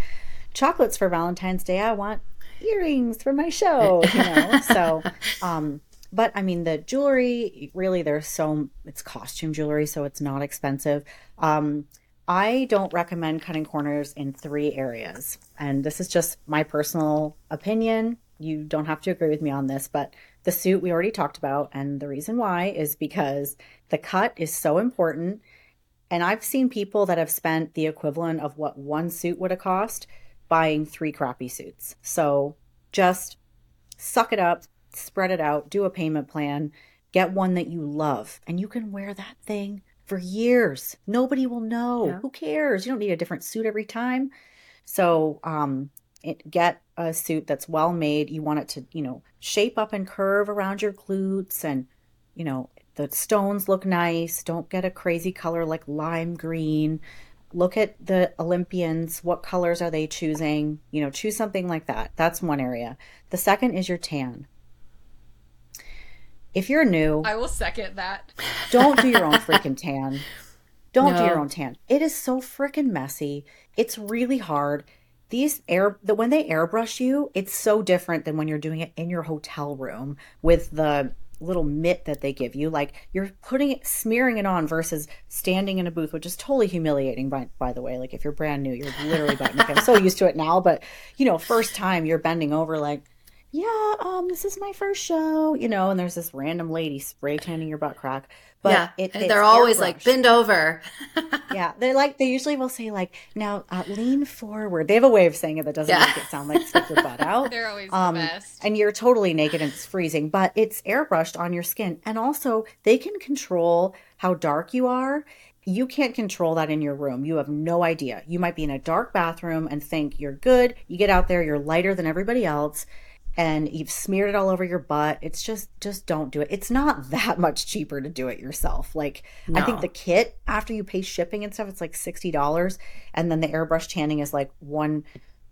chocolates for Valentine's Day. I want earrings for my show, you know. so, um, but I mean, the jewelry really, there's so it's costume jewelry, so it's not expensive. Um, I don't recommend cutting corners in three areas, and this is just my personal opinion. You don't have to agree with me on this, but the suit we already talked about, and the reason why is because the cut is so important. And I've seen people that have spent the equivalent of what one suit would have cost buying three crappy suits. So just suck it up, spread it out, do a payment plan, get one that you love, and you can wear that thing for years. Nobody will know. Yeah. Who cares? You don't need a different suit every time. So, um, it, get a suit that's well made. You want it to, you know, shape up and curve around your glutes and, you know, the stones look nice. Don't get a crazy color like lime green. Look at the Olympians. What colors are they choosing? You know, choose something like that. That's one area. The second is your tan if you're new, I will second that. Don't do your own freaking tan. Don't no. do your own tan. It is so freaking messy. It's really hard. These air the when they airbrush you, it's so different than when you're doing it in your hotel room with the little mitt that they give you. Like you're putting it, smearing it on versus standing in a booth, which is totally humiliating. By by the way, like if you're brand new, you're literally bending. I'm so used to it now, but you know, first time you're bending over like yeah, um, this is my first show, you know, and there's this random lady spray tanning your butt crack. But yeah, it, they're always like bend over. yeah, they like they usually will say like now uh, lean forward. They have a way of saying it that doesn't yeah. make it sound like stick your butt out. they're always um, the best. And you're totally naked and it's freezing, but it's airbrushed on your skin, and also they can control how dark you are. You can't control that in your room. You have no idea. You might be in a dark bathroom and think you're good. You get out there, you're lighter than everybody else and you've smeared it all over your butt. It's just just don't do it. It's not that much cheaper to do it yourself. Like no. I think the kit after you pay shipping and stuff, it's like sixty dollars, and then the airbrush tanning is like one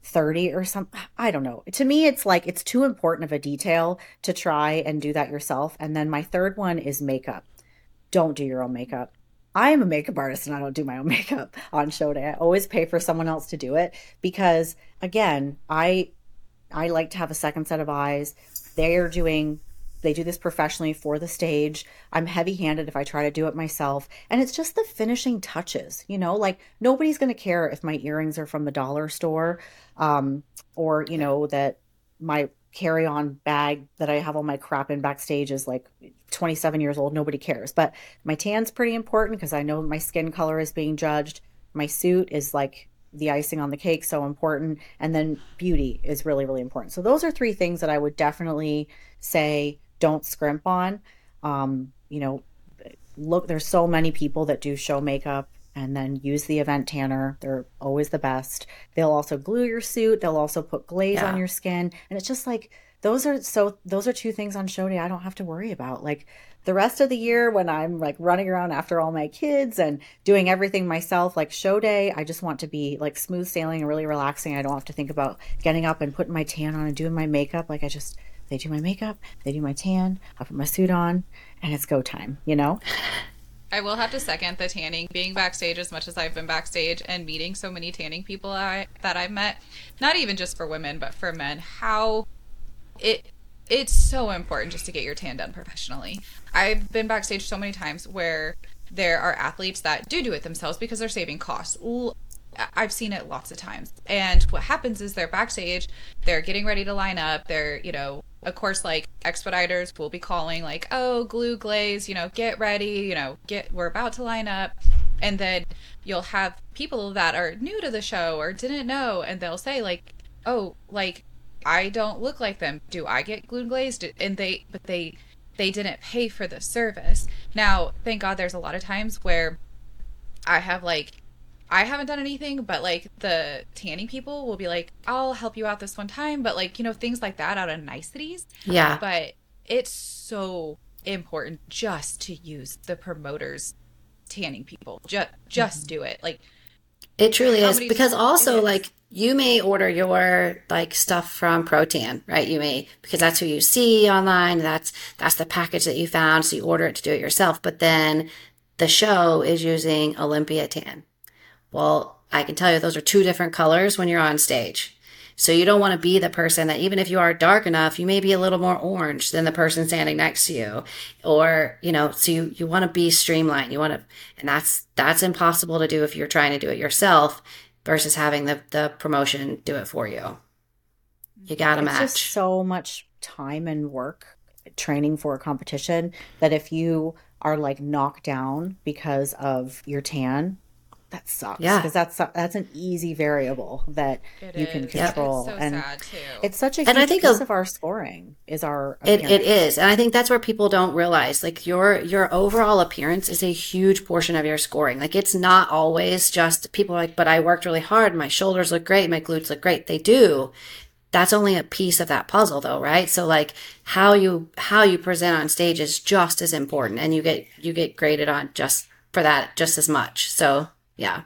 thirty or something. I don't know. To me, it's like it's too important of a detail to try and do that yourself. And then my third one is makeup. Don't do your own makeup. I am a makeup artist and I don't do my own makeup on show day. I always pay for someone else to do it because again, I I like to have a second set of eyes. They are doing they do this professionally for the stage. I'm heavy handed if I try to do it myself. And it's just the finishing touches, you know, like nobody's going to care if my earrings are from the dollar store um, or, you know, that my carry on bag that I have all my crap in backstage is like 27 years old. Nobody cares. But my tan's pretty important because I know my skin color is being judged. My suit is like the icing on the cake so important and then beauty is really really important. So those are three things that i would definitely say don't scrimp on. Um, you know look there's so many people that do show makeup and then use the event tanner they're always the best they'll also glue your suit they'll also put glaze yeah. on your skin and it's just like those are so those are two things on show day i don't have to worry about like the rest of the year when I'm like running around after all my kids and doing everything myself, like show day, I just want to be like smooth sailing and really relaxing. I don't have to think about getting up and putting my tan on and doing my makeup. Like I just, they do my makeup, they do my tan, I put my suit on, and it's go time, you know? I will have to second the tanning. Being backstage as much as I've been backstage and meeting so many tanning people I, that I've met, not even just for women, but for men, how it it's so important just to get your tan done professionally. I've been backstage so many times where there are athletes that do do it themselves because they're saving costs. I've seen it lots of times. And what happens is they're backstage, they're getting ready to line up, they're, you know, of course like expediters will be calling like, "Oh, glue glaze, you know, get ready, you know, get we're about to line up." And then you'll have people that are new to the show or didn't know and they'll say like, "Oh, like I don't look like them. Do I get glue glazed? And they, but they, they didn't pay for the service. Now, thank God there's a lot of times where I have like, I haven't done anything, but like the tanning people will be like, I'll help you out this one time. But like, you know, things like that out of niceties. Yeah. But it's so important just to use the promoters tanning people. Just, just mm-hmm. do it. Like, it truly is because also like you may order your like stuff from Protan, right? You may because that's who you see online. That's that's the package that you found, so you order it to do it yourself. But then the show is using Olympia Tan. Well, I can tell you those are two different colors when you're on stage So you don't want to be the person that even if you are dark enough, you may be a little more orange than the person standing next to you. Or, you know, so you, you want to be streamlined. You want to, and that's, that's impossible to do if you're trying to do it yourself versus having the, the promotion do it for you. You got to match. Just so much time and work training for a competition that if you are like knocked down because of your tan, that sucks. Yeah, because that's that's an easy variable that it you is. can control, so and it's such a and I think piece of our scoring is our it, it is, and I think that's where people don't realize like your your overall appearance is a huge portion of your scoring. Like it's not always just people like, but I worked really hard, my shoulders look great, my glutes look great. They do, that's only a piece of that puzzle though right? So like how you how you present on stage is just as important. And you get you get graded on just for that just as much. So yeah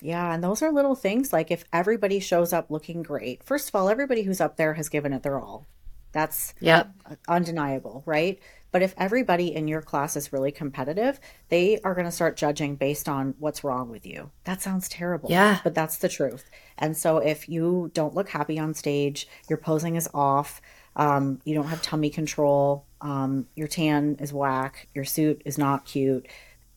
yeah and those are little things like if everybody shows up looking great first of all everybody who's up there has given it their all that's yep. undeniable right but if everybody in your class is really competitive, they are going to start judging based on what's wrong with you. That sounds terrible. Yeah. But that's the truth. And so if you don't look happy on stage, your posing is off, um, you don't have tummy control, um, your tan is whack, your suit is not cute.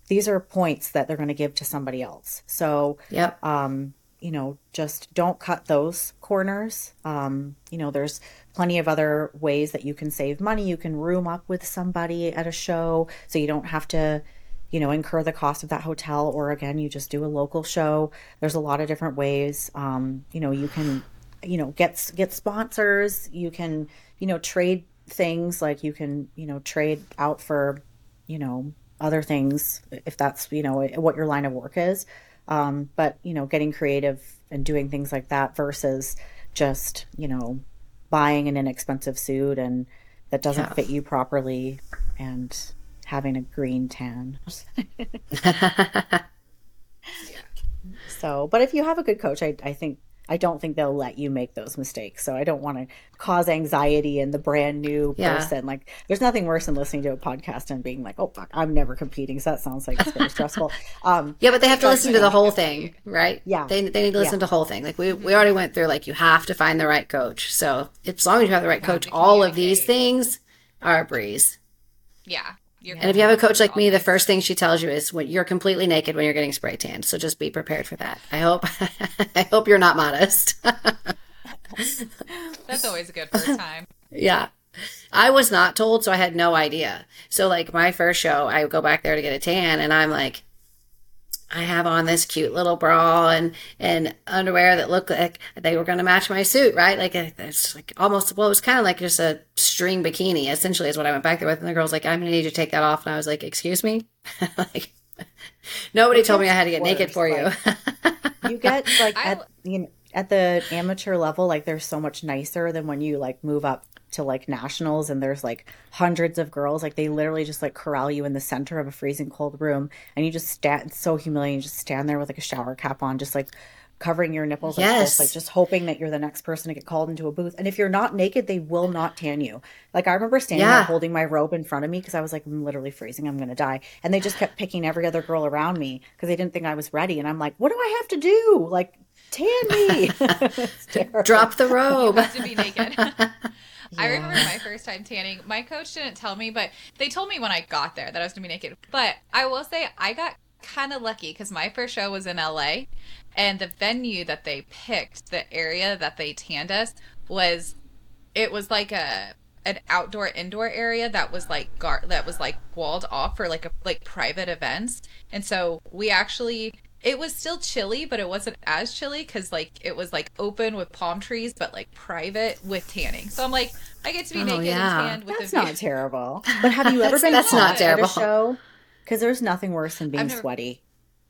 These are points that they're going to give to somebody else. So, yep. um, you know, just don't cut those corners. Um, you know, there's plenty of other ways that you can save money. You can room up with somebody at a show so you don't have to, you know, incur the cost of that hotel. Or again, you just do a local show. There's a lot of different ways. Um, you know, you can, you know, get get sponsors. You can, you know, trade things like you can, you know, trade out for, you know, other things if that's you know what your line of work is. Um, but you know, getting creative and doing things like that versus just you know buying an inexpensive suit and that doesn't yeah. fit you properly and having a green tan. so, but if you have a good coach, I, I think I don't think they'll let you make those mistakes. So I don't want to cause anxiety in the brand new yeah. person. Like there's nothing worse than listening to a podcast and being like, "Oh fuck, I'm never competing." So that sounds like it's very stressful. Um, yeah, but they have to listen to the whole thing, right? Yeah, they they need to listen yeah. to the whole thing. Like we we already went through. Like you have to find the right coach. So as long as you have the right coach, all of these things are a breeze. Yeah. You're and if you have a coach like me, the first thing she tells you is when you're completely naked when you're getting spray tanned. So just be prepared for that. I hope I hope you're not modest. That's always a good first time. Yeah. I was not told, so I had no idea. So like my first show, I go back there to get a tan and I'm like, I have on this cute little bra and and underwear that look like they were going to match my suit, right? Like it's like almost well, it was kind of like just a string bikini. Essentially, is what I went back there with, and the girl's like, "I'm going to need you to take that off," and I was like, "Excuse me." like nobody told me I had to get worse. naked for like, you. you get like at you know, at the amateur level, like they're so much nicer than when you like move up to like nationals and there's like hundreds of girls like they literally just like corral you in the center of a freezing cold room and you just stand it's so humiliating you just stand there with like a shower cap on just like covering your nipples yes. like this, like just hoping that you're the next person to get called into a booth. And if you're not naked, they will not tan you. Like I remember standing yeah. there holding my robe in front of me because I was like, I'm literally freezing. I'm gonna die. And they just kept picking every other girl around me because they didn't think I was ready. And I'm like, what do I have to do? Like tan me. Drop the robe. to be naked. Yeah. I remember my first time tanning. My coach didn't tell me, but they told me when I got there that I was going to be naked. But I will say I got kind of lucky because my first show was in LA and the venue that they picked, the area that they tanned us was it was like a an outdoor indoor area that was like gar- that was like walled off for like a like private events. And so we actually it was still chilly, but it wasn't as chilly because like it was like open with palm trees, but like private with tanning. So I'm like, I get to be oh, naked yeah. and tanned with that's not terrible. But have you ever been? that's not terrible. Show because there's nothing worse than being never, sweaty.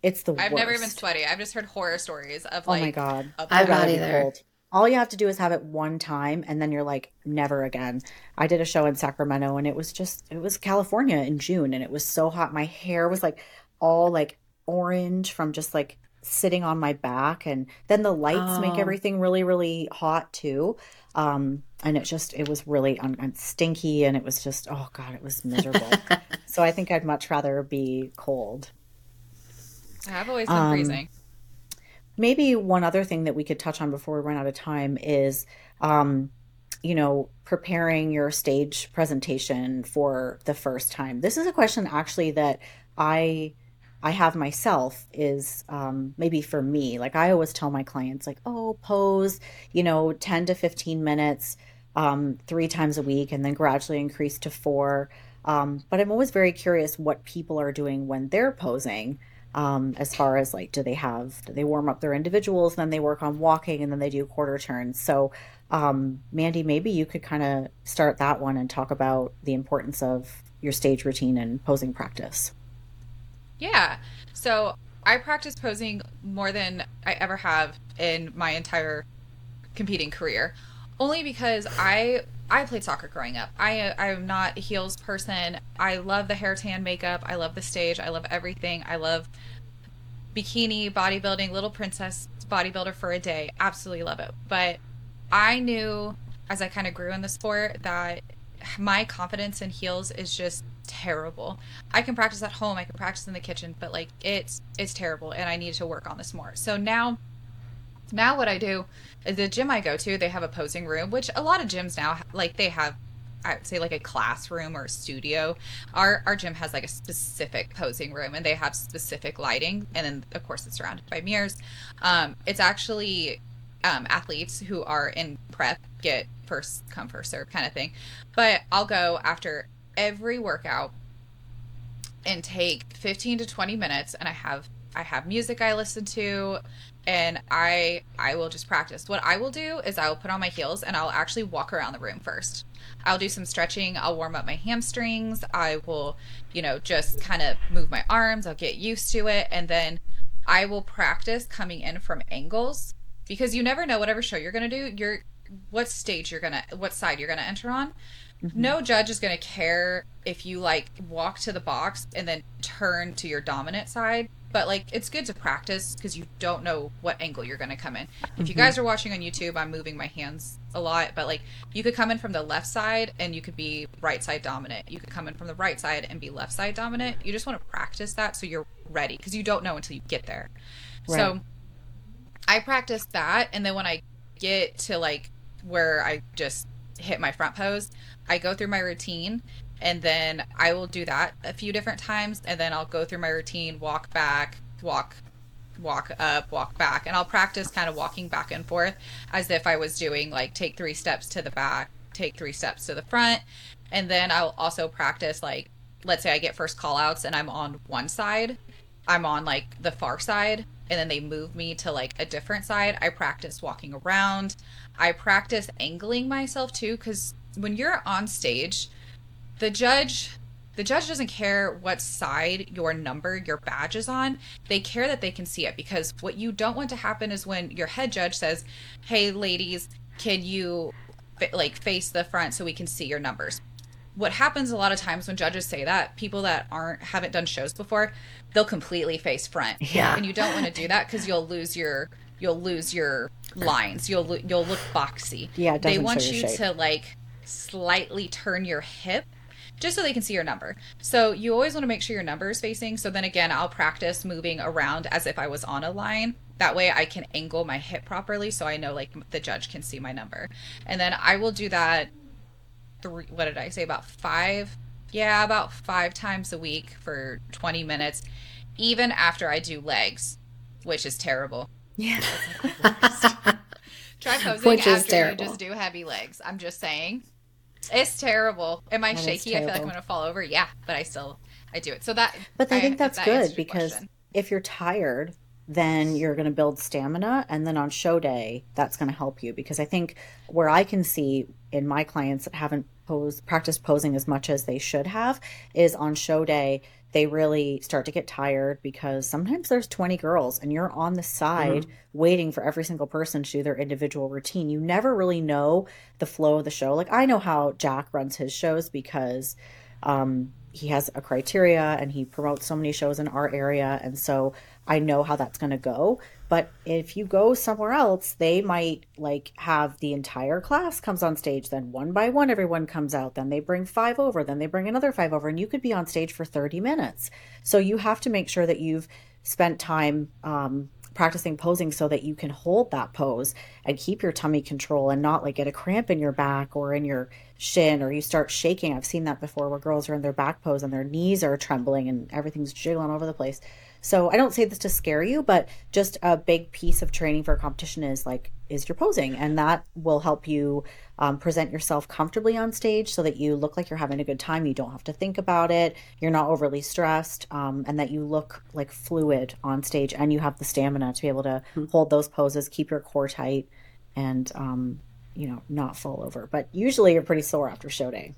It's the worst. I've worst. never been sweaty. I've just heard horror stories of like. Oh my god! I've not either. Cold. All you have to do is have it one time, and then you're like, never again. I did a show in Sacramento, and it was just, it was California in June, and it was so hot. My hair was like all like orange from just like sitting on my back and then the lights oh. make everything really really hot too um and it just it was really un- un- stinky and it was just oh god it was miserable so i think i'd much rather be cold i've always been um, freezing maybe one other thing that we could touch on before we run out of time is, um, you know, preparing your stage presentation for the first time. This is a question actually that I I have myself is um, maybe for me. Like I always tell my clients, like, oh, pose, you know, 10 to 15 minutes um, three times a week and then gradually increase to four. Um, but I'm always very curious what people are doing when they're posing. Um, as far as like, do they have, do they warm up their individuals, then they work on walking and then they do quarter turns. So, um, Mandy, maybe you could kind of start that one and talk about the importance of your stage routine and posing practice. Yeah. So I practice posing more than I ever have in my entire competing career, only because I I played soccer growing up. I I'm not a heels person. I love the hair tan makeup. I love the stage. I love everything. I love bikini bodybuilding, little princess bodybuilder for a day. Absolutely love it. But I knew as I kind of grew in the sport that my confidence in heels is just terrible. I can practice at home, I can practice in the kitchen, but like it's it's terrible and I need to work on this more. So now now what I do is the gym I go to, they have a posing room, which a lot of gyms now like they have I would say like a classroom or a studio. Our our gym has like a specific posing room and they have specific lighting and then of course it's surrounded by mirrors. Um, it's actually um, athletes who are in prep get first come first serve kind of thing. But I'll go after every workout and take 15 to 20 minutes and I have I have music I listen to and I I will just practice. What I will do is I will put on my heels and I'll actually walk around the room first. I'll do some stretching, I'll warm up my hamstrings, I will, you know, just kind of move my arms, I'll get used to it and then I will practice coming in from angles because you never know whatever show you're going to do, you're what stage you're going to what side you're going to enter on. Mm-hmm. No judge is going to care if you like walk to the box and then turn to your dominant side. But like, it's good to practice because you don't know what angle you're going to come in. Mm-hmm. If you mm-hmm. guys are watching on YouTube, I'm moving my hands a lot, but like, you could come in from the left side and you could be right side dominant. You could come in from the right side and be left side dominant. You just want to practice that so you're ready because you don't know until you get there. Right. So I practice that. And then when I get to like where I just hit my front pose, I go through my routine and then I will do that a few different times and then I'll go through my routine, walk back, walk walk up, walk back, and I'll practice kind of walking back and forth as if I was doing like take 3 steps to the back, take 3 steps to the front, and then I'll also practice like let's say I get first call outs and I'm on one side, I'm on like the far side and then they move me to like a different side. I practice walking around. I practice angling myself too cuz when you're on stage, the judge the judge doesn't care what side your number your badge is on. They care that they can see it because what you don't want to happen is when your head judge says hey ladies can you like face the front so we can see your numbers? What happens a lot of times when judges say that people that aren't haven't done shows before they'll completely face front. Yeah. And you don't want to do that because you'll lose your you'll lose your lines you'll you'll look boxy yeah they want you shape. to like slightly turn your hip just so they can see your number. So you always want to make sure your number is facing. So then again, I'll practice moving around as if I was on a line. That way I can angle my hip properly so I know like the judge can see my number. And then I will do that three what did I say about 5 yeah, about 5 times a week for 20 minutes even after I do legs, which is terrible. Yeah. Try posing Which after you just do heavy legs. I'm just saying. It's terrible. Am I that shaky? I feel like I'm gonna fall over. Yeah, but I still I do it. So that But I, I think that's that good because question. if you're tired, then you're going to build stamina and then on show day that's going to help you because I think where I can see in my clients that haven't posed practiced posing as much as they should have is on show day they really start to get tired because sometimes there's 20 girls and you're on the side mm-hmm. waiting for every single person to do their individual routine. You never really know the flow of the show. Like I know how Jack runs his shows because um, he has a criteria and he promotes so many shows in our area. And so I know how that's going to go. But if you go somewhere else, they might like have the entire class comes on stage, then one by one everyone comes out, then they bring five over, then they bring another five over, and you could be on stage for 30 minutes. So you have to make sure that you've spent time um, practicing posing so that you can hold that pose and keep your tummy control and not like get a cramp in your back or in your shin or you start shaking. I've seen that before where girls are in their back pose and their knees are trembling and everything's jiggling all over the place. So I don't say this to scare you, but just a big piece of training for a competition is like is your posing, and that will help you um, present yourself comfortably on stage so that you look like you're having a good time. You don't have to think about it. You're not overly stressed, um, and that you look like fluid on stage, and you have the stamina to be able to mm-hmm. hold those poses, keep your core tight, and um, you know not fall over. But usually you're pretty sore after show day.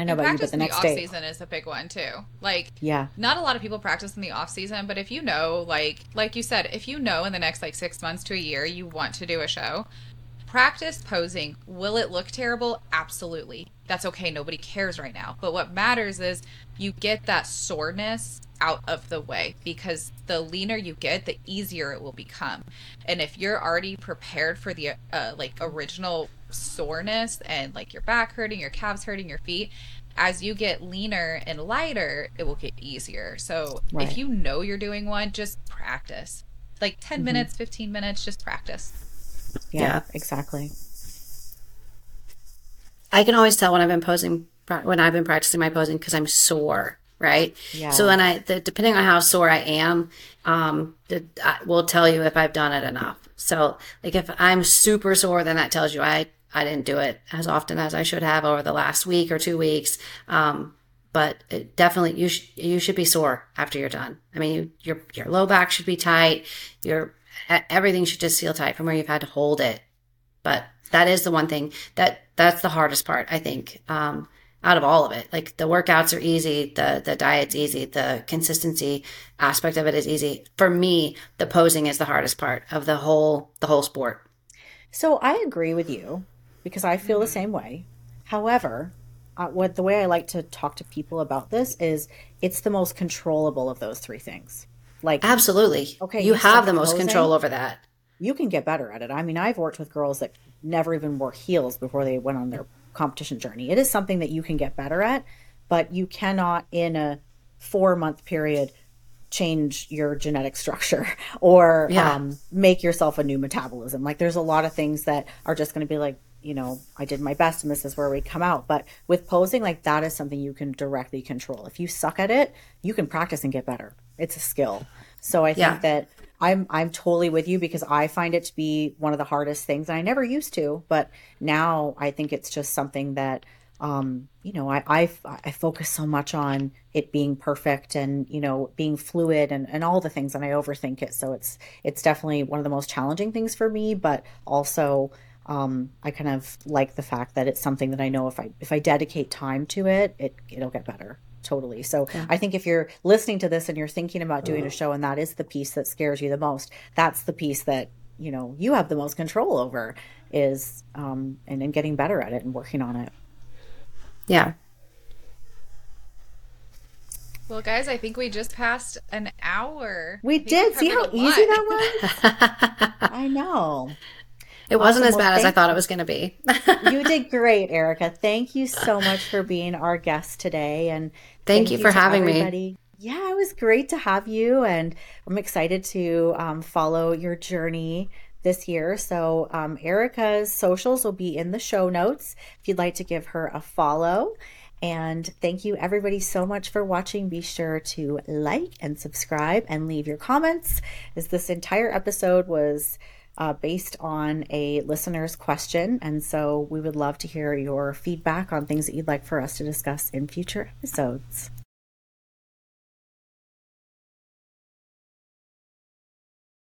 I know and about you, but the next the day. season is a big one too. Like, yeah, not a lot of people practice in the off season, but if you know, like, like you said, if you know in the next like six months to a year you want to do a show, practice posing. Will it look terrible? Absolutely. That's okay. Nobody cares right now. But what matters is you get that soreness out of the way because the leaner you get, the easier it will become. And if you're already prepared for the uh, like original soreness and like your back hurting, your calves hurting, your feet, as you get leaner and lighter, it will get easier. So right. if you know you're doing one, just practice. Like 10 mm-hmm. minutes, 15 minutes, just practice. Yeah, yeah, exactly. I can always tell when I've been posing, when I've been practicing my posing because I'm sore right? Yeah. So then I, the, depending on how sore I am, um, the, I will tell you if I've done it enough. So like if I'm super sore, then that tells you I I didn't do it as often as I should have over the last week or two weeks. Um, but definitely you sh- you should be sore after you're done. I mean, you, your your low back should be tight. Your everything should just feel tight from where you've had to hold it. But that is the one thing that that's the hardest part, I think. Um, out of all of it, like the workouts are easy, the the diet's easy, the consistency aspect of it is easy. For me, the posing is the hardest part of the whole the whole sport. So I agree with you because I feel the mm-hmm. same way. However, uh, what the way I like to talk to people about this is it's the most controllable of those three things. Like absolutely, okay, you, have the most control over that. You can get better at it. I mean, I've worked with girls that never even wore heels before they went on their competition journey. It is something that you can get better at, but you cannot in a four month period change your genetic structure or yeah. um, make yourself a new metabolism. Like there's a lot of things that are just going to be like, you know, I did my best and this is where we come out. But with posing, like that is something you can directly control. If you suck at it, you can practice and get better. It's a skill. So I think yeah. that I'm I'm totally with you because I find it to be one of the hardest things. I never used to, but now I think it's just something that um, you know, I, I, I focus so much on it being perfect and, you know, being fluid and, and all the things and I overthink it. So it's, it's definitely one of the most challenging things for me, but also, um, I kind of like the fact that it's something that I know if I if I dedicate time to it, it it'll get better. Totally. So yeah. I think if you're listening to this and you're thinking about doing a uh-huh. show and that is the piece that scares you the most, that's the piece that you know you have the most control over is um, and, and getting better at it and working on it. Yeah. Well, guys, I think we just passed an hour. We did. See how easy that was? I know. It wasn't as bad as I thought it was going to be. you did great, Erica. Thank you so much for being our guest today. And thank, thank you, you for having everybody. me. Yeah, it was great to have you. And I'm excited to um, follow your journey this year. So, um, Erica's socials will be in the show notes if you'd like to give her a follow. And thank you, everybody, so much for watching. Be sure to like and subscribe and leave your comments, as this entire episode was uh, based on a listener's question. And so we would love to hear your feedback on things that you'd like for us to discuss in future episodes.